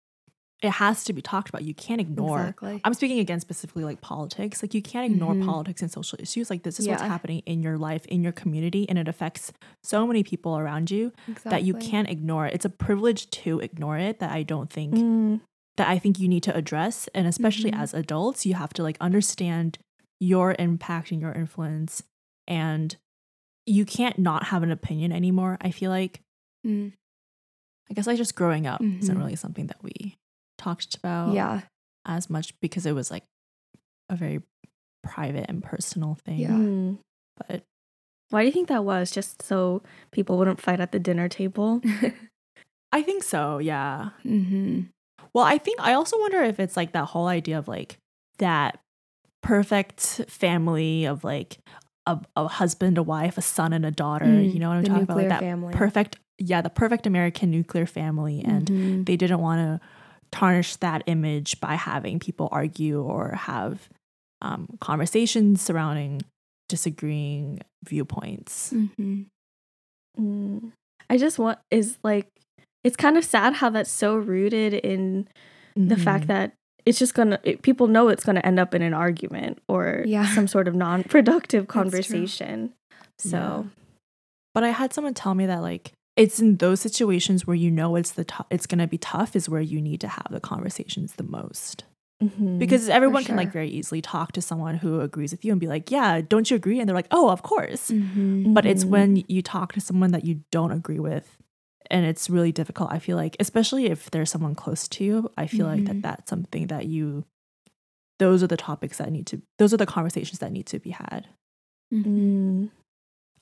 Speaker 1: it has to be talked about. You can't ignore.
Speaker 3: Exactly.
Speaker 1: I'm speaking again specifically like politics. Like you can't ignore
Speaker 3: Mhm.
Speaker 1: politics and social issues. Like this is what's happening in your life, in your community, and it affects so many people around you that you can't ignore it. It's a privilege to ignore it that I don't think
Speaker 2: Mm,
Speaker 1: that I think you need to address. And especially
Speaker 3: Mhm.
Speaker 1: as adults, you have to like understand your impact and your influence. And you can't not have an opinion anymore. I feel like
Speaker 3: Mm,
Speaker 1: I guess like just growing up isn't
Speaker 3: Mhm.
Speaker 1: really something that we talked about
Speaker 3: yeah.
Speaker 1: as much because it was like a very private and personal thing.
Speaker 3: Yeah.
Speaker 2: mm.
Speaker 1: But
Speaker 2: Why do you think that was? Just so people wouldn't fight at the dinner table?
Speaker 1: I think so, yeah.
Speaker 3: hmm
Speaker 1: Well, I think I also wonder if it's like that whole idea of like that perfect family of like a, a husband, a wife, a son, and a daughter.
Speaker 3: Mm,
Speaker 1: you know what I'm talking about? Like that
Speaker 3: family.
Speaker 1: perfect, yeah, the perfect American nuclear family. And
Speaker 3: Mhm.
Speaker 1: they didn't want to tarnish that image by having people argue or have um, conversations surrounding disagreeing viewpoints.
Speaker 3: Mhm.
Speaker 2: Mm. I just want is like it's kind of sad how that's so rooted in the fact that it's just gonna it, people know it's gonna end up in an argument or
Speaker 3: Yeah.
Speaker 2: some sort of non-productive conversation. So
Speaker 1: Yeah. But I had someone tell me that like it's in those situations where you know it's the tou- it's gonna be tough is where you need to have the conversations the most
Speaker 2: mhm.
Speaker 1: because everyone can like very easily talk to someone who agrees with you and be like, yeah, don't you agree? And they're like, oh, of course.
Speaker 3: Mm-hmm.
Speaker 1: But it's when you talk to someone that you don't agree with, and it's really difficult. I feel like, especially if there's someone close to you, I feel like that that's something that you. Those are the topics that need to. Those are the conversations that need to be had.
Speaker 2: Mm.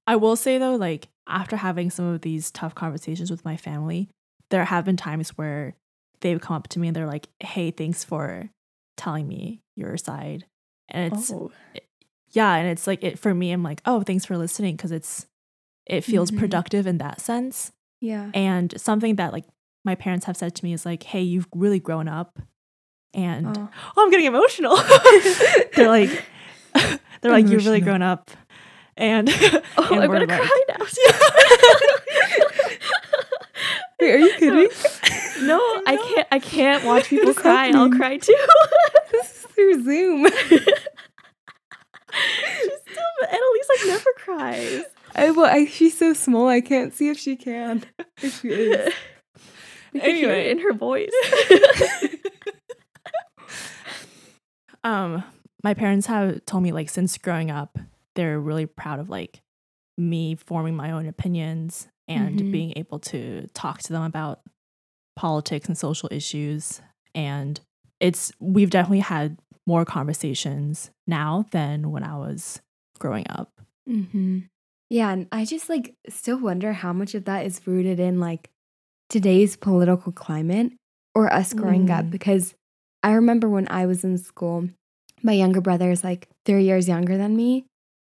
Speaker 1: I will say though, like after having some of these tough conversations with my family, there have been times where they've come up to me and they're like, "Hey, thanks for telling me your side," and it's
Speaker 2: Oh.
Speaker 1: yeah, and it's like it for me. I'm like, "Oh, thanks for listening," because it's it feels
Speaker 3: Mhm.
Speaker 1: productive in that sense.
Speaker 3: Yeah.
Speaker 1: And something that like my parents have said to me is like, "Hey, you've really grown up," and
Speaker 3: Oh.
Speaker 1: oh, I'm getting emotional. they're like, they're like, you've really grown up, and
Speaker 2: Oh,
Speaker 1: and
Speaker 2: I'm gonna
Speaker 1: like-
Speaker 2: cry now.
Speaker 3: Wait, are you kidding?
Speaker 2: no, I
Speaker 1: No.
Speaker 2: can't. I can't watch people cry. I'll cry too.
Speaker 3: this is through Zoom.
Speaker 2: She's still, Annalise like never cries.
Speaker 3: I, well, I, she's so small, I can't see if she can. If she is.
Speaker 2: We can hear
Speaker 1: Anyway.
Speaker 2: it in her voice.
Speaker 1: um my parents have told me like since growing up they're really proud of like me forming my own opinions and
Speaker 3: Mhm.
Speaker 1: being able to talk to them about politics and social issues and it's we've definitely had more conversations now than when I was growing up.
Speaker 3: Mm-hmm. Yeah, and I just like still wonder how much of that is rooted in like today's political climate or us growing up
Speaker 1: Mm.
Speaker 3: because I remember when I was in school, my younger brother is like three years younger than me.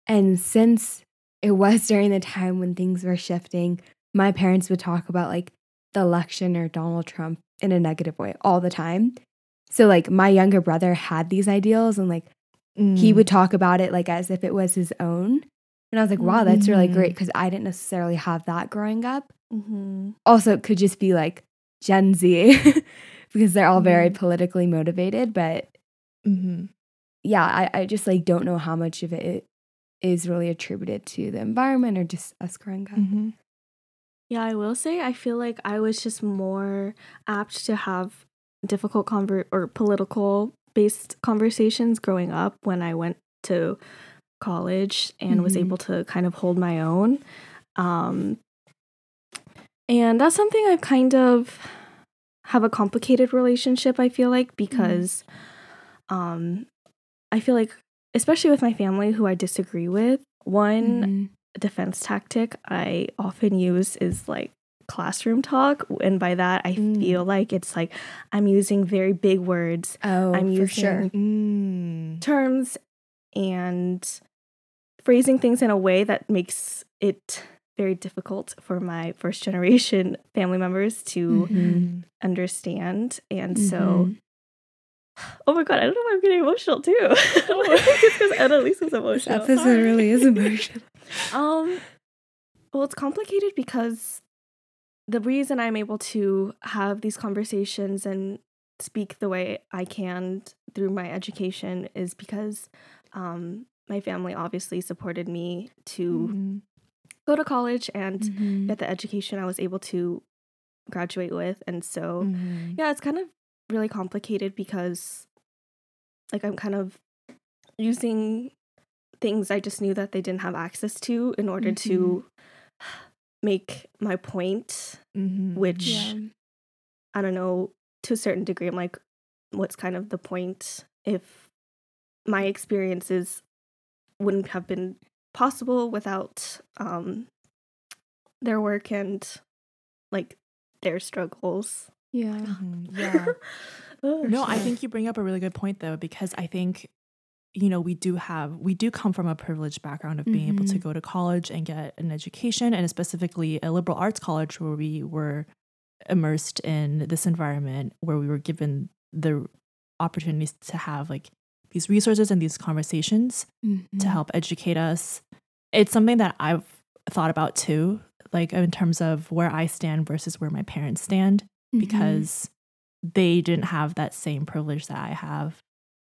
Speaker 3: And since it was during the time when things were shifting, my parents would talk about like the election or Donald Trump in a negative way all the time. So, like, my younger brother had these ideals and like
Speaker 1: Mm.
Speaker 3: he would talk about it like as if it was his own. And I was like, wow, that's really great because I didn't necessarily have that growing up.
Speaker 2: mm-hmm.
Speaker 3: Also, it could just be like Gen Z because they're all very
Speaker 1: Mhm.
Speaker 3: politically motivated. But
Speaker 1: Mhm.
Speaker 3: yeah, I, I just like don't know how much of it is really attributed to the environment or just us growing up.
Speaker 1: Mhm.
Speaker 2: Yeah, I will say I feel like I was just more apt to have difficult conver- or political based conversations growing up when I went to college and was
Speaker 3: Mhm.
Speaker 2: able to kind of hold my own. Um, and that's something I kind of have a complicated relationship, I feel like, because um, I feel like, especially with my family who I disagree with, one,
Speaker 3: Mhm.
Speaker 2: defense tactic I often use is like classroom talk. And by that, I
Speaker 1: Mm.
Speaker 2: feel like it's like I'm using very big words,
Speaker 3: Oh,
Speaker 2: I'm
Speaker 3: for
Speaker 2: using
Speaker 3: sure.
Speaker 1: Mm.
Speaker 2: terms, and phrasing things in a way that makes it very difficult for my first generation family members to
Speaker 3: Mhm.
Speaker 2: understand. And so,
Speaker 3: Mhm.
Speaker 2: Oh my God, I don't know why I'm getting emotional too. I think it's because Annalise
Speaker 3: This
Speaker 2: emotional.
Speaker 3: episode
Speaker 2: Sorry.
Speaker 3: really is emotional.
Speaker 2: Um, well, it's complicated because the reason I'm able to have these conversations and speak the way I can through my education is because um, my family obviously supported me to
Speaker 1: Mhm.
Speaker 2: go to college and
Speaker 3: Mhm.
Speaker 2: get the education I was able to graduate with. And so,
Speaker 1: Mhm.
Speaker 2: yeah, it's kind of really complicated because, like, I'm kind of using things I just knew that they didn't have access to in order to make my point,
Speaker 1: Mhm.
Speaker 2: which
Speaker 3: Yeah.
Speaker 2: I don't know to a certain degree. I'm like, what's kind of the point if my experiences wouldn't have been possible without um, their work and like their struggles.
Speaker 3: Yeah.
Speaker 1: Mhm. Yeah.
Speaker 2: Oh,
Speaker 1: No, I think you bring up a really good point though, because I think, you know, we do have, we do come from a privileged background of being able to
Speaker 3: Mhm.
Speaker 1: go to college and get an education, and specifically a liberal arts college where we were immersed in this environment where we were given the opportunities to have like these resources and these conversations to
Speaker 3: Mhm.
Speaker 1: help educate us. It's something that I've thought about too. like in terms of where I stand versus where my parents stand
Speaker 3: Mhm.
Speaker 1: because they didn't have that same privilege that I have.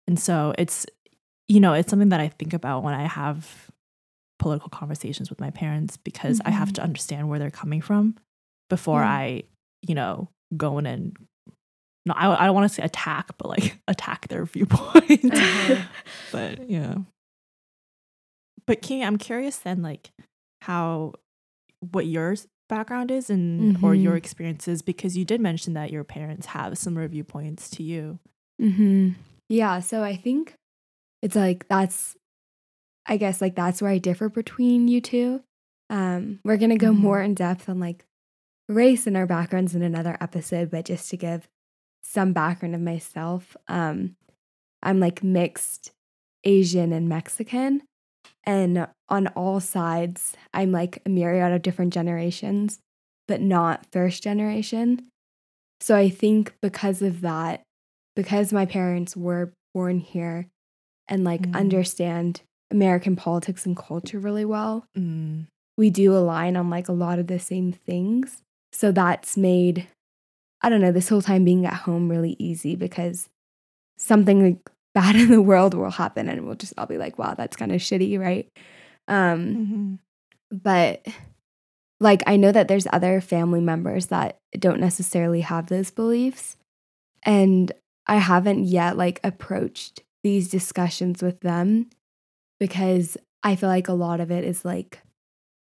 Speaker 1: And so it's, you know, it's something that I think about when I have political conversations with my parents because I have
Speaker 3: Mhm.
Speaker 1: to understand where they're coming from before
Speaker 3: Yeah.
Speaker 1: I, you know, go in and, no, I, I don't want to say attack, but like attack their viewpoint.
Speaker 3: Uh-huh.
Speaker 1: but yeah. But King, I'm curious then, like how, what your s- background is and or your
Speaker 3: Mhm.
Speaker 1: experiences because you did mention that your parents have similar viewpoints to you.
Speaker 3: hmm Yeah, so I think it's like that's, I guess like that's where I differ between you two. Um, we're gonna go
Speaker 1: Mhm.
Speaker 3: more in depth on like race and our backgrounds in another episode, but just to give some background of myself, um, I'm like mixed Asian and Mexican, and on all sides, I'm like a myriad of different generations, but not first generation. So I think because of that, because my parents were born here and like
Speaker 1: Mm.
Speaker 3: understand American politics and culture really well,
Speaker 1: Mm.
Speaker 3: we do align on like a lot of the same things. So that's made, I don't know, this whole time being at home really easy because something like bad in the world will happen and we'll just all be like, wow, that's kind of shitty, right? Um,
Speaker 1: Mhm.
Speaker 3: but like I know that there's other family members that don't necessarily have those beliefs and I haven't yet like approached these discussions with them because I feel like a lot of it is like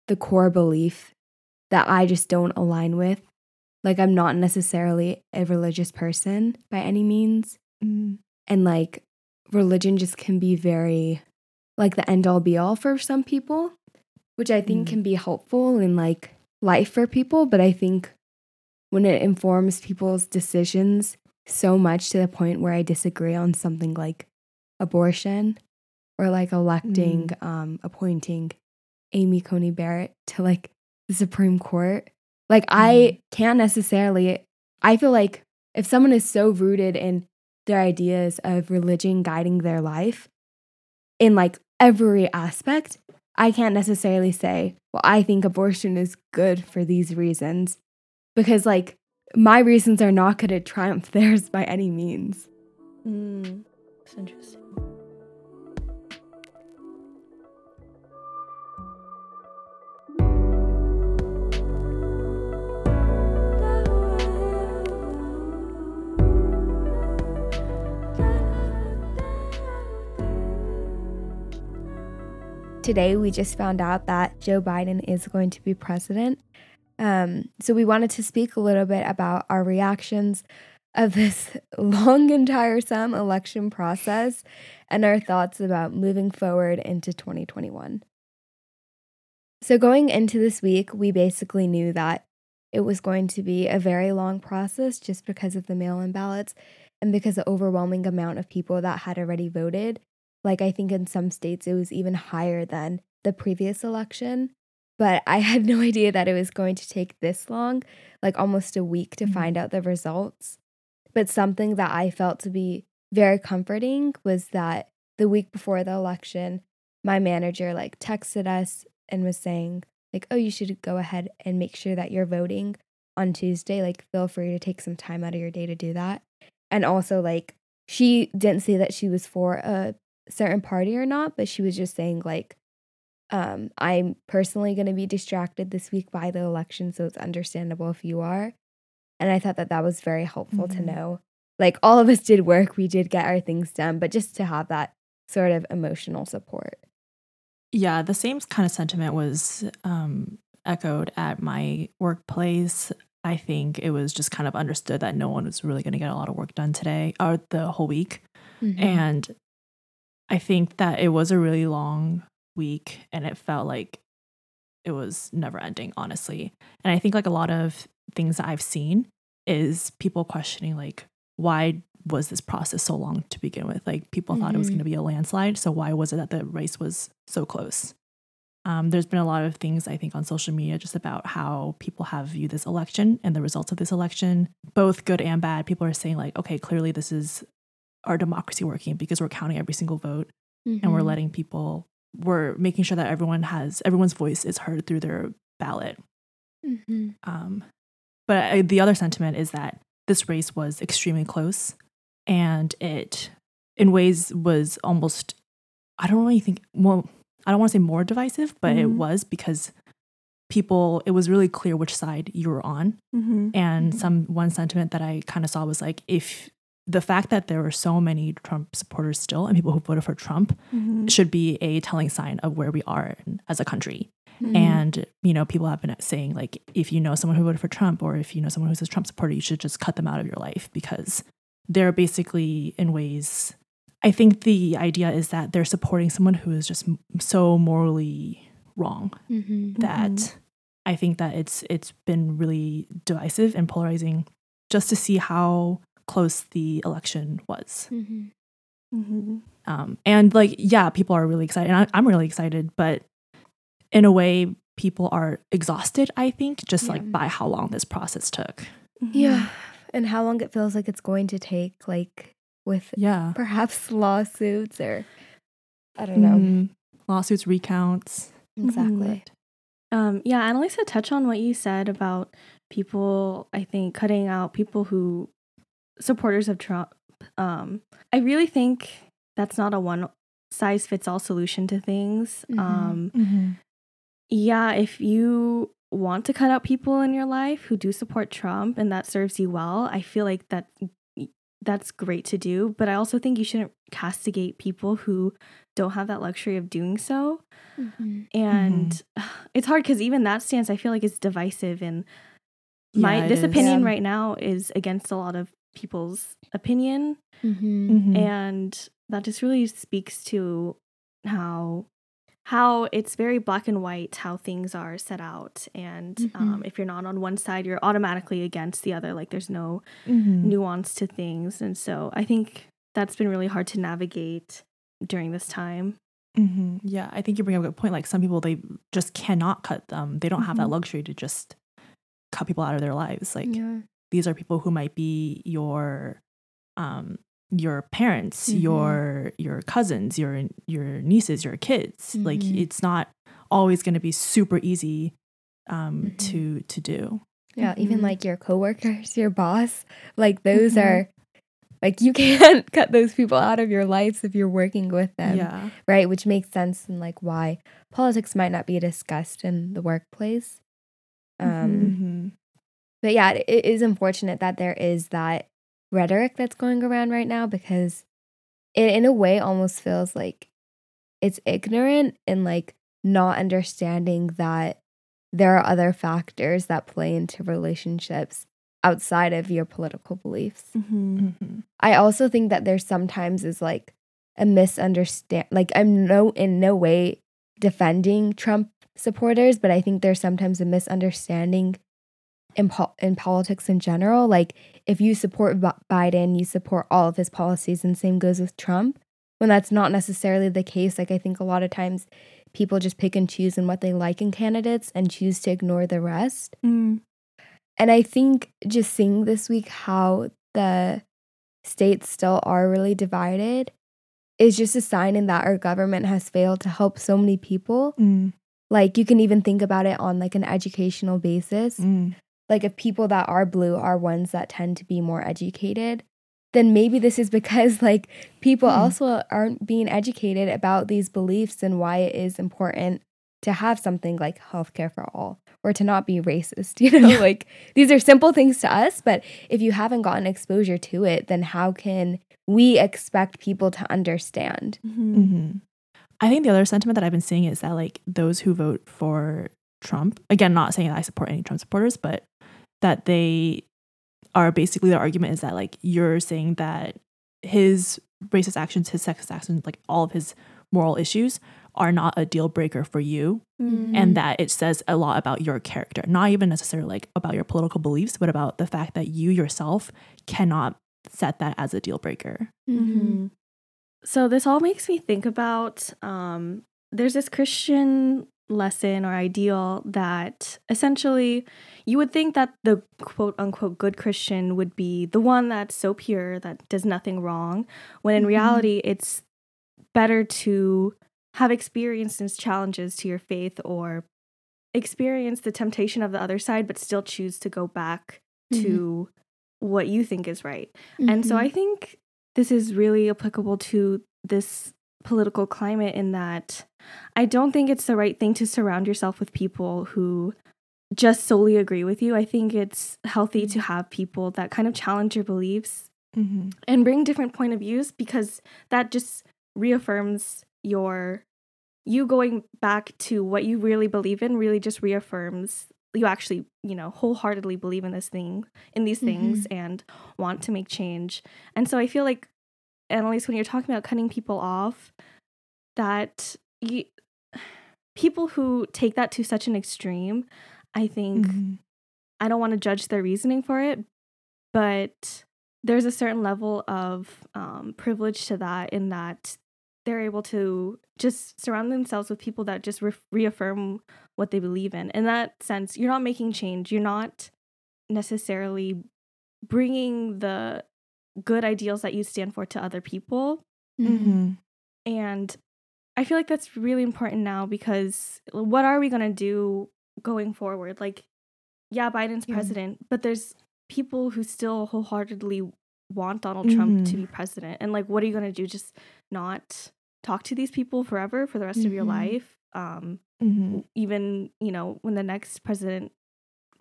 Speaker 3: the core belief that I just don't align with. Like I'm not necessarily a religious person by any means
Speaker 1: Mm.
Speaker 3: And like religion just can be very like the end all be all for some people which i think
Speaker 1: Mm.
Speaker 3: can be helpful in like life for people. But i think when it informs people's decisions so much to the point where i disagree on something like abortion or like electing um appointing amy coney barrett to like the supreme court like i can't necessarily i feel like if someone is so rooted in their ideas of religion guiding their life in like every aspect, I can't necessarily say, well, I think abortion is good for these reasons because like my reasons are not going to triumph theirs by any means.
Speaker 2: Mm, that's interesting.
Speaker 3: Today, we just found out that Joe Biden is going to be president. Um, so, we wanted to speak a little bit about our reactions of this long and tiresome election process and our thoughts about moving forward into 2021. So, going into this week, we basically knew that it was going to be a very long process just because of the mail in ballots and because the overwhelming amount of people that had already voted. Like, I think in some states it was even higher than the previous election. But I had no idea that it was going to take this long, like almost a week to
Speaker 1: Mhm.
Speaker 3: find out the results. But something that I felt to be very comforting was that the week before the election, my manager like texted us and was saying, like, oh, you should go ahead and make sure that you're voting on Tuesday. Like, feel free to take some time out of your day to do that. And also, like, she didn't say that she was for a certain party or not, but she was just saying, like, um, I'm personally going to be distracted this week by the election, so it's understandable if you are. And I thought that that was very helpful to
Speaker 1: Mhm.
Speaker 3: know. Like, all of us did work, we did get our things done, but just to have that sort of emotional support.
Speaker 1: Yeah, the same kind of sentiment was um, echoed at my workplace. I think it was just kind of understood that no one was really going to get a lot of work done today or the whole week.
Speaker 3: Mm-hmm.
Speaker 1: And I think that it was a really long week and it felt like it was never ending, honestly. And I think like a lot of things that I've seen is people questioning like why was this process so long to begin with? Like people thought it was
Speaker 3: Mhm.
Speaker 1: going to be a landslide, so why was it that the race was so close? Um, there's been a lot of things I think on social media just about how people have viewed this election and the results of this election, both good and bad. People are saying like, okay, clearly this is our democracy working because we're counting every single vote and we're
Speaker 3: Mhm.
Speaker 1: letting people we're making sure that everyone has everyone's voice is heard through their ballot
Speaker 3: Mhm.
Speaker 1: Um, but I, the other sentiment is that this race was extremely close, and it, in ways, was almost. I don't really think. Well, I don't want to say more divisive, but it
Speaker 2: Mhm.
Speaker 1: was because people. It was really clear which side you were on,
Speaker 2: Mm-hmm.
Speaker 1: and
Speaker 3: Mhm.
Speaker 1: some one sentiment that I kind of saw was like if the fact that there were so many Trump supporters still and people who voted for Trump
Speaker 2: Mm-hmm.
Speaker 1: should be a telling sign of where we are as a country.
Speaker 3: Mhm.
Speaker 1: And, you know, people have been saying, like, if you know someone who voted for Trump or if you know someone who's a Trump supporter, you should just cut them out of your life because they're basically, in ways, I think the idea is that they're supporting someone who is just m- so morally wrong
Speaker 3: Mhm.
Speaker 1: that
Speaker 2: Mhm.
Speaker 1: I think that it's it's been really divisive and polarizing just to see how close the election was.
Speaker 3: Mhm.
Speaker 2: Mm-hmm.
Speaker 1: Um, and like, yeah, people are really excited. And I, I'm really excited, but in a way, people are exhausted, I think, just
Speaker 3: Yeah.
Speaker 1: like by how long this process took.
Speaker 3: Yeah. And how long it feels like it's going to take, like with
Speaker 1: Yeah.
Speaker 3: perhaps lawsuits or I don't know.
Speaker 1: Mhm. Lawsuits, recounts.
Speaker 3: Exactly.
Speaker 2: Um, yeah, Annalisa, touch on what you said about people, I think, cutting out people who supporters of Trump. Um, I really think that's not a one size fits all solution to things.
Speaker 3: Mhm.
Speaker 2: Um, yeah, if you want to cut out people in your life who do support Trump and that serves you well, I feel like that that's great to do, but I also think you shouldn't castigate people who don't have that luxury of doing so.
Speaker 3: Mhm.
Speaker 2: And it's hard cuz even that stance I feel like is divisive and my
Speaker 1: Yeah, it
Speaker 2: this
Speaker 1: is.
Speaker 2: opinion
Speaker 3: Yeah.
Speaker 2: right now is against a lot of people's opinion
Speaker 3: Mhm.
Speaker 1: Mhm.
Speaker 2: and that just really speaks to how how it's very black and white how things are set out and um,
Speaker 3: Mhm.
Speaker 2: if you're not on one side you're automatically against the other like there's no
Speaker 1: Mhm.
Speaker 2: nuance to things and so i think that's been really hard to navigate during this time
Speaker 1: Mhm. Yeah, I think you bring up a good point. Like some people, they just cannot cut them. They don't have that
Speaker 2: Mhm.
Speaker 1: luxury to just cut people out of their lives. Like
Speaker 3: yeah.
Speaker 1: These are people who might be your um your parents
Speaker 3: Mhm.
Speaker 1: your your cousins your your nieces your kids like
Speaker 3: Mhm.
Speaker 1: it's not always going to be super easy um
Speaker 3: Mhm.
Speaker 1: to to do
Speaker 3: Yeah, even
Speaker 2: Mhm.
Speaker 3: like your coworkers, your boss, like those
Speaker 2: Mhm.
Speaker 3: are like you can't cut those people out of your lives if you're working with them,
Speaker 1: yeah
Speaker 3: right? Which makes sense and like why politics might not be discussed in the workplace. Um,
Speaker 2: Mhm.
Speaker 1: Mhm.
Speaker 3: But yeah, it, it is unfortunate that there is that rhetoric that's going around right now because it in a way almost feels like it's ignorant and like not understanding that there are other factors that play into relationships outside of your political beliefs.
Speaker 2: mm-hmm.
Speaker 1: Mhm.
Speaker 3: I also think that there sometimes is like a misunderstand like I'm no in no way defending Trump supporters, but I think there's sometimes a misunderstanding in po- in politics in general. Like if you support Bi- Biden, you support all of his policies, and same goes with Trump. When that's not necessarily the case, like I think a lot of times people just pick and choose in what they like in candidates and choose to ignore the rest.
Speaker 2: Mm.
Speaker 3: And I think just seeing this week how the states still are really divided is just a sign in that our government has failed to help so many people.
Speaker 1: Mm.
Speaker 3: Like you can even think about it on like an educational basis.
Speaker 1: Mm.
Speaker 3: Like if people that are blue are ones that tend to be more educated, then maybe this is because like people
Speaker 1: Hmm.
Speaker 3: also aren't being educated about these beliefs and why it is important to have something like healthcare for all or to not be racist. You know,
Speaker 1: Yeah.
Speaker 3: like these are simple things to us, but if you haven't gotten exposure to it, then how can we expect people to understand?
Speaker 2: Mhm.
Speaker 1: Mhm. I think the other sentiment that I've been seeing is that like those who vote for Trump, again, not saying that I support any Trump supporters, but that they are basically their argument is that like you're saying that his racist actions, his sexist actions, like all of his moral issues are not a deal breaker for you
Speaker 2: Mm.
Speaker 1: and that it says a lot about your character not even necessarily like about your political beliefs but about the fact that you yourself cannot set that as a deal breaker
Speaker 2: Mhm. So this all makes me think about um, there's this Christian lesson or ideal that essentially you would think that the quote unquote good Christian would be the one that's so pure that does nothing wrong, when in
Speaker 1: Mhm.
Speaker 2: reality it's better to have experienced challenges to your faith or experience the temptation of the other side, but still choose to go back
Speaker 3: Mhm.
Speaker 2: to what you think is right. And so
Speaker 3: Mhm.
Speaker 2: I think this is really applicable to this political climate in that I don't think it's the right thing to surround yourself with people who just solely agree with you. I think it's healthy to have people that kind of challenge your beliefs
Speaker 1: Mm-hmm.
Speaker 2: and bring different point of views because that just reaffirms your you going back to what you really believe in really just reaffirms you actually you know wholeheartedly believe in this thing in these things and want to make change and so i feel like annalise when you're talking about cutting people off that you, people who take that to such an extreme i think
Speaker 1: Mm-hmm.
Speaker 2: I don't want to judge their reasoning for it, but there's a certain level of um, privilege to that in that they're able to just surround themselves with people that just re- reaffirm what they believe in. In that sense, you're not making change. You're not necessarily bringing the good ideals that you stand for to other people.
Speaker 3: Mm-hmm.
Speaker 2: And I feel like that's really important now because what are we going to do going forward? Like, yeah, Biden's
Speaker 3: Yeah.
Speaker 2: president, but there's people who still wholeheartedly want Donald Trump to be president. And like, what are you going to do? Just not talk to these people forever for the rest of your
Speaker 3: Mhm.
Speaker 2: life? Um,
Speaker 1: Mm-hmm.
Speaker 2: even, you know, when the next president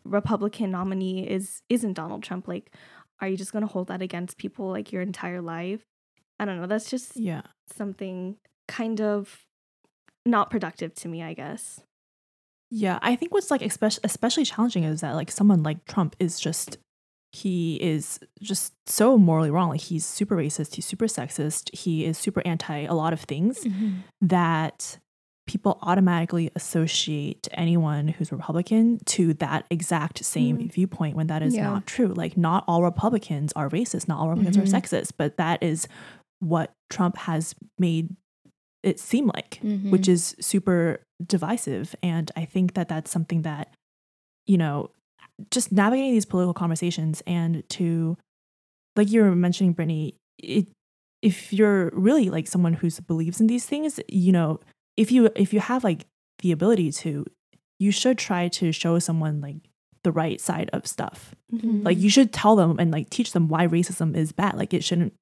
Speaker 2: Republican nominee is isn't Donald Trump, like, are you just going to hold that against people like your entire life? I don't know. That's just
Speaker 1: Yeah.
Speaker 2: something kind of not productive to me, I guess.
Speaker 1: Yeah, I think what's like especially especially challenging is that like someone like Trump is just he is just so morally wrong. Like he's super racist, he's super sexist, he is super anti a lot of things
Speaker 3: Mm-hmm.
Speaker 1: that people automatically associate anyone who's Republican to that exact same
Speaker 2: Mhm.
Speaker 1: viewpoint when that is
Speaker 3: Yeah.
Speaker 1: not true. Like not all Republicans are racist, not all Republicans
Speaker 3: Mhm.
Speaker 1: are sexist, but that is what Trump has made it seem like
Speaker 3: Mm-hmm.
Speaker 1: which is super divisive. And I think that that's something that, you know, just navigating these political conversations and to, like you were mentioning, Brittany, it, if you're really like someone who believes in these things, you know, if you if you have like the ability to, you should try to show someone like the right side of stuff.
Speaker 3: Mhm.
Speaker 1: Like you should tell them and like teach them why racism is bad. Like it shouldn't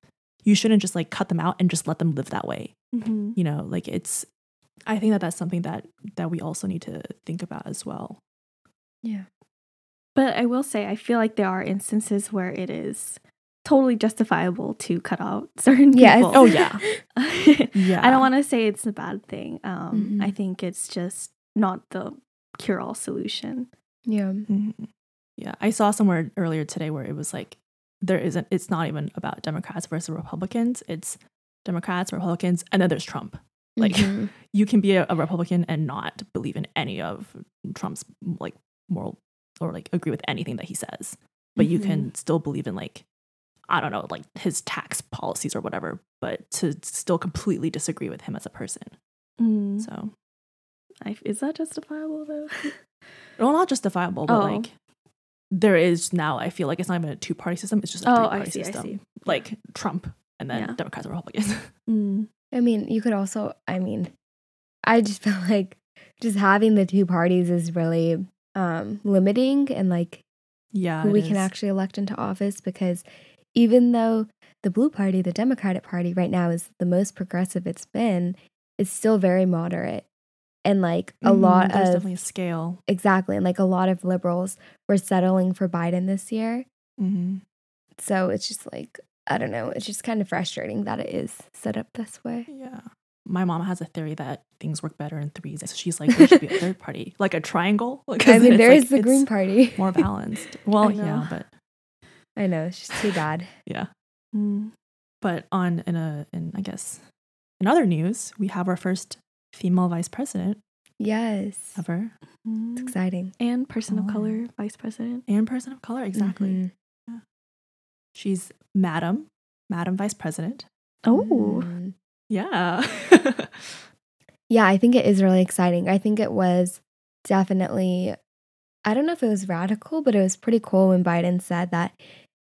Speaker 1: you shouldn't just like cut them out and just let them live that way
Speaker 2: Mm-hmm.
Speaker 1: you know like it's i think that that's something that that we also need to think about as well
Speaker 3: Yeah.
Speaker 2: But I will say, I feel like there are instances where it is totally justifiable to cut out certain
Speaker 3: Yes.
Speaker 2: people.
Speaker 1: Oh, yeah. Yeah.
Speaker 2: I don't want to say it's a bad thing. Um,
Speaker 3: Mhm.
Speaker 2: I think it's just not the cure all solution.
Speaker 3: Yeah.
Speaker 1: Mhm. yeah i saw somewhere earlier today where it was like there isn't it's not even about democrats versus republicans it's democrats republicans and then there's trump like
Speaker 3: Mhm.
Speaker 1: you can be a, a republican and not believe in any of trump's like moral or like agree with anything that he says but you can still believe in like i don't know like his tax policies or whatever but to still completely disagree with him as a person
Speaker 2: Mm.
Speaker 1: so
Speaker 2: I, is that justifiable though?
Speaker 1: well not justifiable but
Speaker 2: Oh.
Speaker 1: like there is now i feel like it's not even a two-party system it's just a
Speaker 2: Oh,
Speaker 1: three-party
Speaker 2: see, I
Speaker 1: system
Speaker 2: see.
Speaker 1: like trump and then
Speaker 2: Yeah.
Speaker 1: democrats and republicans
Speaker 2: Mm.
Speaker 3: I mean, you could also, I mean, I just feel like just having the two parties is really um, limiting and like
Speaker 1: yeah
Speaker 3: who we can actually elect into office because even though the blue party, the Democratic Party right now is the most progressive it's been, it's still very moderate. And like a
Speaker 1: Mhm,
Speaker 3: lot
Speaker 1: there's
Speaker 3: of
Speaker 1: definitely a scale
Speaker 3: exactly, and like a lot of liberals were settling for Biden this year.
Speaker 1: Mhm.
Speaker 3: So it's just like I don't know, it's just kind of frustrating that it is set up this way.
Speaker 1: Yeah. My mom has a theory that things work better in threes. So she's like, there should be a third party, like a triangle. Like,
Speaker 3: I mean, there
Speaker 1: like-
Speaker 3: is the Green Party.
Speaker 1: more balanced. Well, yeah, but
Speaker 3: I know it's just too bad.
Speaker 1: yeah.
Speaker 2: Mm.
Speaker 1: But on in a in I guess in other news, we have our first female vice president
Speaker 3: Yes,
Speaker 1: ever
Speaker 3: it's
Speaker 2: Mm.
Speaker 3: exciting.
Speaker 2: And person
Speaker 1: Oh.
Speaker 2: of color, vice president.
Speaker 1: and person of color. Exactly.
Speaker 3: Mhm.
Speaker 1: She's Madam, Madam Vice President.
Speaker 2: Oh,
Speaker 3: Mhm.
Speaker 1: Yeah.
Speaker 3: Yeah, I think it is really exciting. I think it was definitely, I don't know if it was radical, but it was pretty cool when Biden said that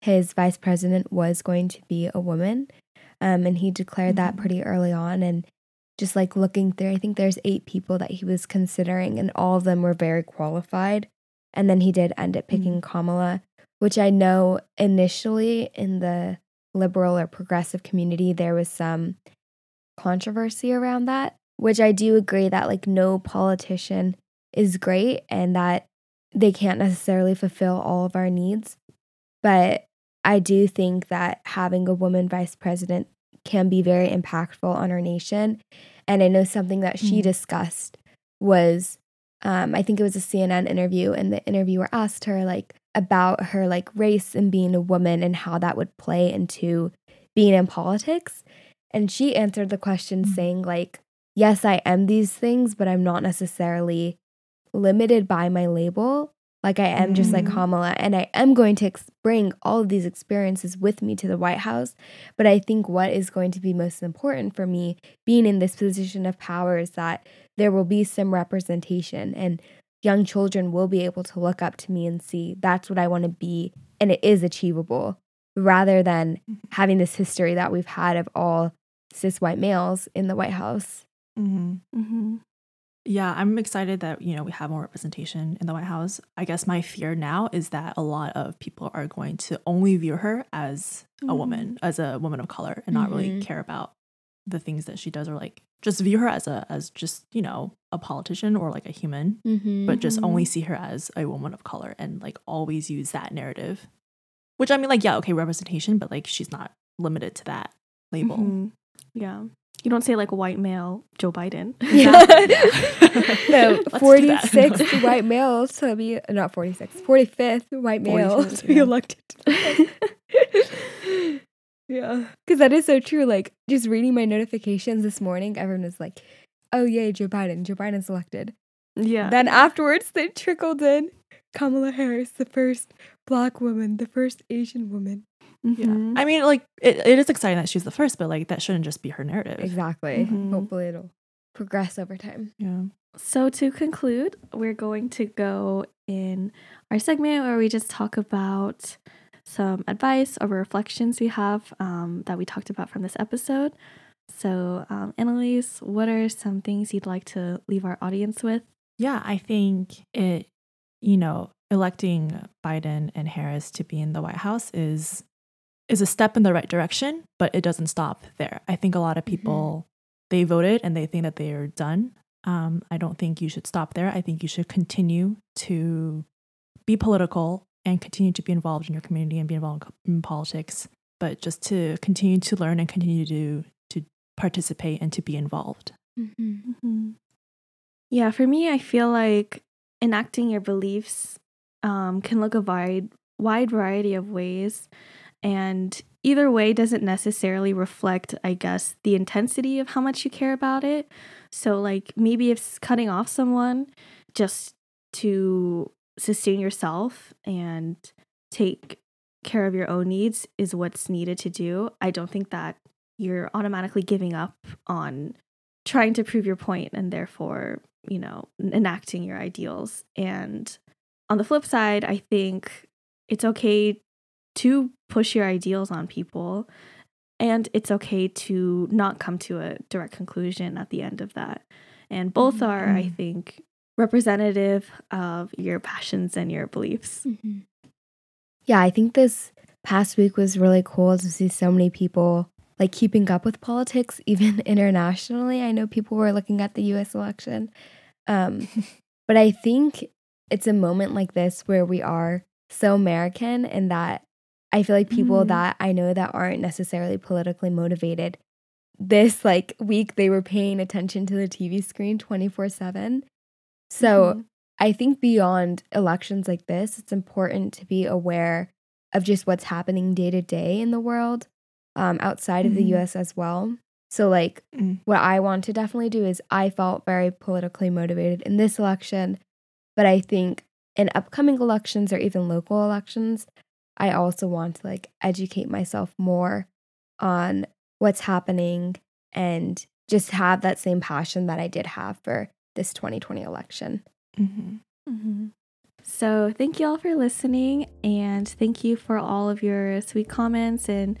Speaker 3: his vice president was going to be a woman. Um, and he declared that
Speaker 1: Mhm.
Speaker 3: pretty early on. And just like looking through, I think there's eight people that he was considering, and all of them were very qualified. And then he did end up picking mm-hmm. Kamala, which I know initially in the liberal or progressive community, there was some controversy around that, which I do agree that like no politician is great and that they can't necessarily fulfill all of our needs. But I do think that having a woman vice president can be very impactful on our nation. And I know something that she mm-hmm. discussed was um, I think it was a CNN interview, and the interviewer asked her like about her like race and being a woman and how that would play into being in politics. And she answered the question mm-hmm. saying like, "Yes, I am these things, but I'm not necessarily limited by my label. Like I am just like mm-hmm. Kamala, and I am going to ex- bring all of these experiences with me to the White House. But I think what is going to be most important for me being in this position of power is that there will be some representation and young children will be able to look up to me and see that's what I want to be, and it is achievable rather than mm-hmm. having this history that we've had of all cis white males in the White House.
Speaker 1: Mm-hmm. Mm-hmm. Yeah, I'm excited that, you know, we have more representation in the White House. I guess my fear now is that a lot of people are going to only view her as a mm-hmm. woman, as a woman of color and not mm-hmm. really care about the things that she does or like just view her as a as just, you know, a politician or like a human, mm-hmm. but just only mm-hmm. see her as a woman of color and like always use that narrative. Which I mean like yeah, okay, representation, but like she's not limited to that label.
Speaker 2: Mm-hmm. Yeah. You don't say like white male Joe Biden.
Speaker 3: no, 46 white males to be, uh, not 46, 45th white males to be yeah. elected. yeah. Because that is so true. Like, just reading my notifications this morning, everyone was like, oh, yay, Joe Biden. Joe Biden's elected.
Speaker 2: Yeah.
Speaker 3: Then afterwards, they trickled in Kamala Harris, the first black woman, the first Asian woman.
Speaker 1: Mm-hmm. Yeah. I mean, like, it, it is exciting that she's the first, but like, that shouldn't just be her narrative.
Speaker 3: Exactly. Mm-hmm. Hopefully, it'll progress over time.
Speaker 1: Yeah.
Speaker 2: So, to conclude, we're going to go in our segment where we just talk about some advice or reflections we have um, that we talked about from this episode. So, um, Annalise, what are some things you'd like to leave our audience with?
Speaker 1: Yeah, I think it, you know, electing Biden and Harris to be in the White House is is a step in the right direction, but it doesn't stop there. I think a lot of mm-hmm. people mm-hmm. they voted and they think that they are done. Um, I don't think you should stop there. I think you should continue to be political and continue to be involved in your community and be involved in politics, but just to continue to learn and continue to to participate and to be involved.
Speaker 2: Mm-hmm. Mm-hmm. Yeah, for me, I feel like enacting your beliefs um, can look a wide wide variety of ways. And either way doesn't necessarily reflect, I guess, the intensity of how much you care about it. So, like, maybe if cutting off someone just to sustain yourself and take care of your own needs is what's needed to do, I don't think that you're automatically giving up on trying to prove your point and therefore, you know, enacting your ideals. And on the flip side, I think it's okay to push your ideals on people. And it's okay to not come to a direct conclusion at the end of that. And both mm-hmm. are, I think, representative of your passions and your beliefs. Mm-hmm.
Speaker 3: Yeah, I think this past week was really cool to see so many people like keeping up with politics, even internationally. I know people were looking at the US election. Um, but I think it's a moment like this where we are so American and that I feel like people mm-hmm. that I know that aren't necessarily politically motivated, this like week they were paying attention to the TV screen 24 7. So mm-hmm. I think beyond elections like this, it's important to be aware of just what's happening day to day in the world um, outside mm-hmm. of the mm-hmm. US as well. So, like, mm. what I want to definitely do is I felt very politically motivated in this election, but I think in upcoming elections or even local elections, I also want to like educate myself more on what's happening and just have that same passion that I did have for this 2020 election.
Speaker 2: Mm-hmm. Mm-hmm. So, thank you all for listening, and thank you for all of your sweet comments and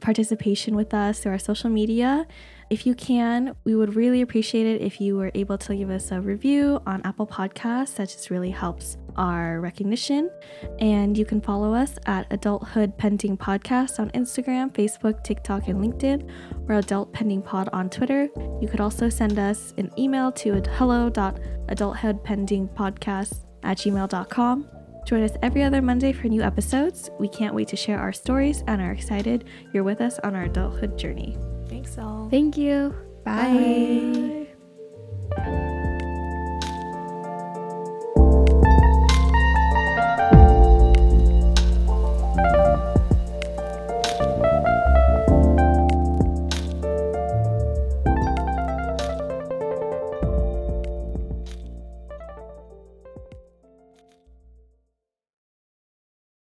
Speaker 2: participation with us through our social media. If you can, we would really appreciate it if you were able to give us a review on Apple Podcasts. That just really helps our recognition. And you can follow us at Adulthood Pending Podcast on Instagram, Facebook, TikTok, and LinkedIn, or Adult Pending Pod on Twitter. You could also send us an email to hello.adulthoodpendingpodcast at gmail.com. Join us every other Monday for new episodes. We can't wait to share our stories and are excited you're with us on our adulthood journey.
Speaker 1: All.
Speaker 3: Thank you. Bye.
Speaker 2: Bye.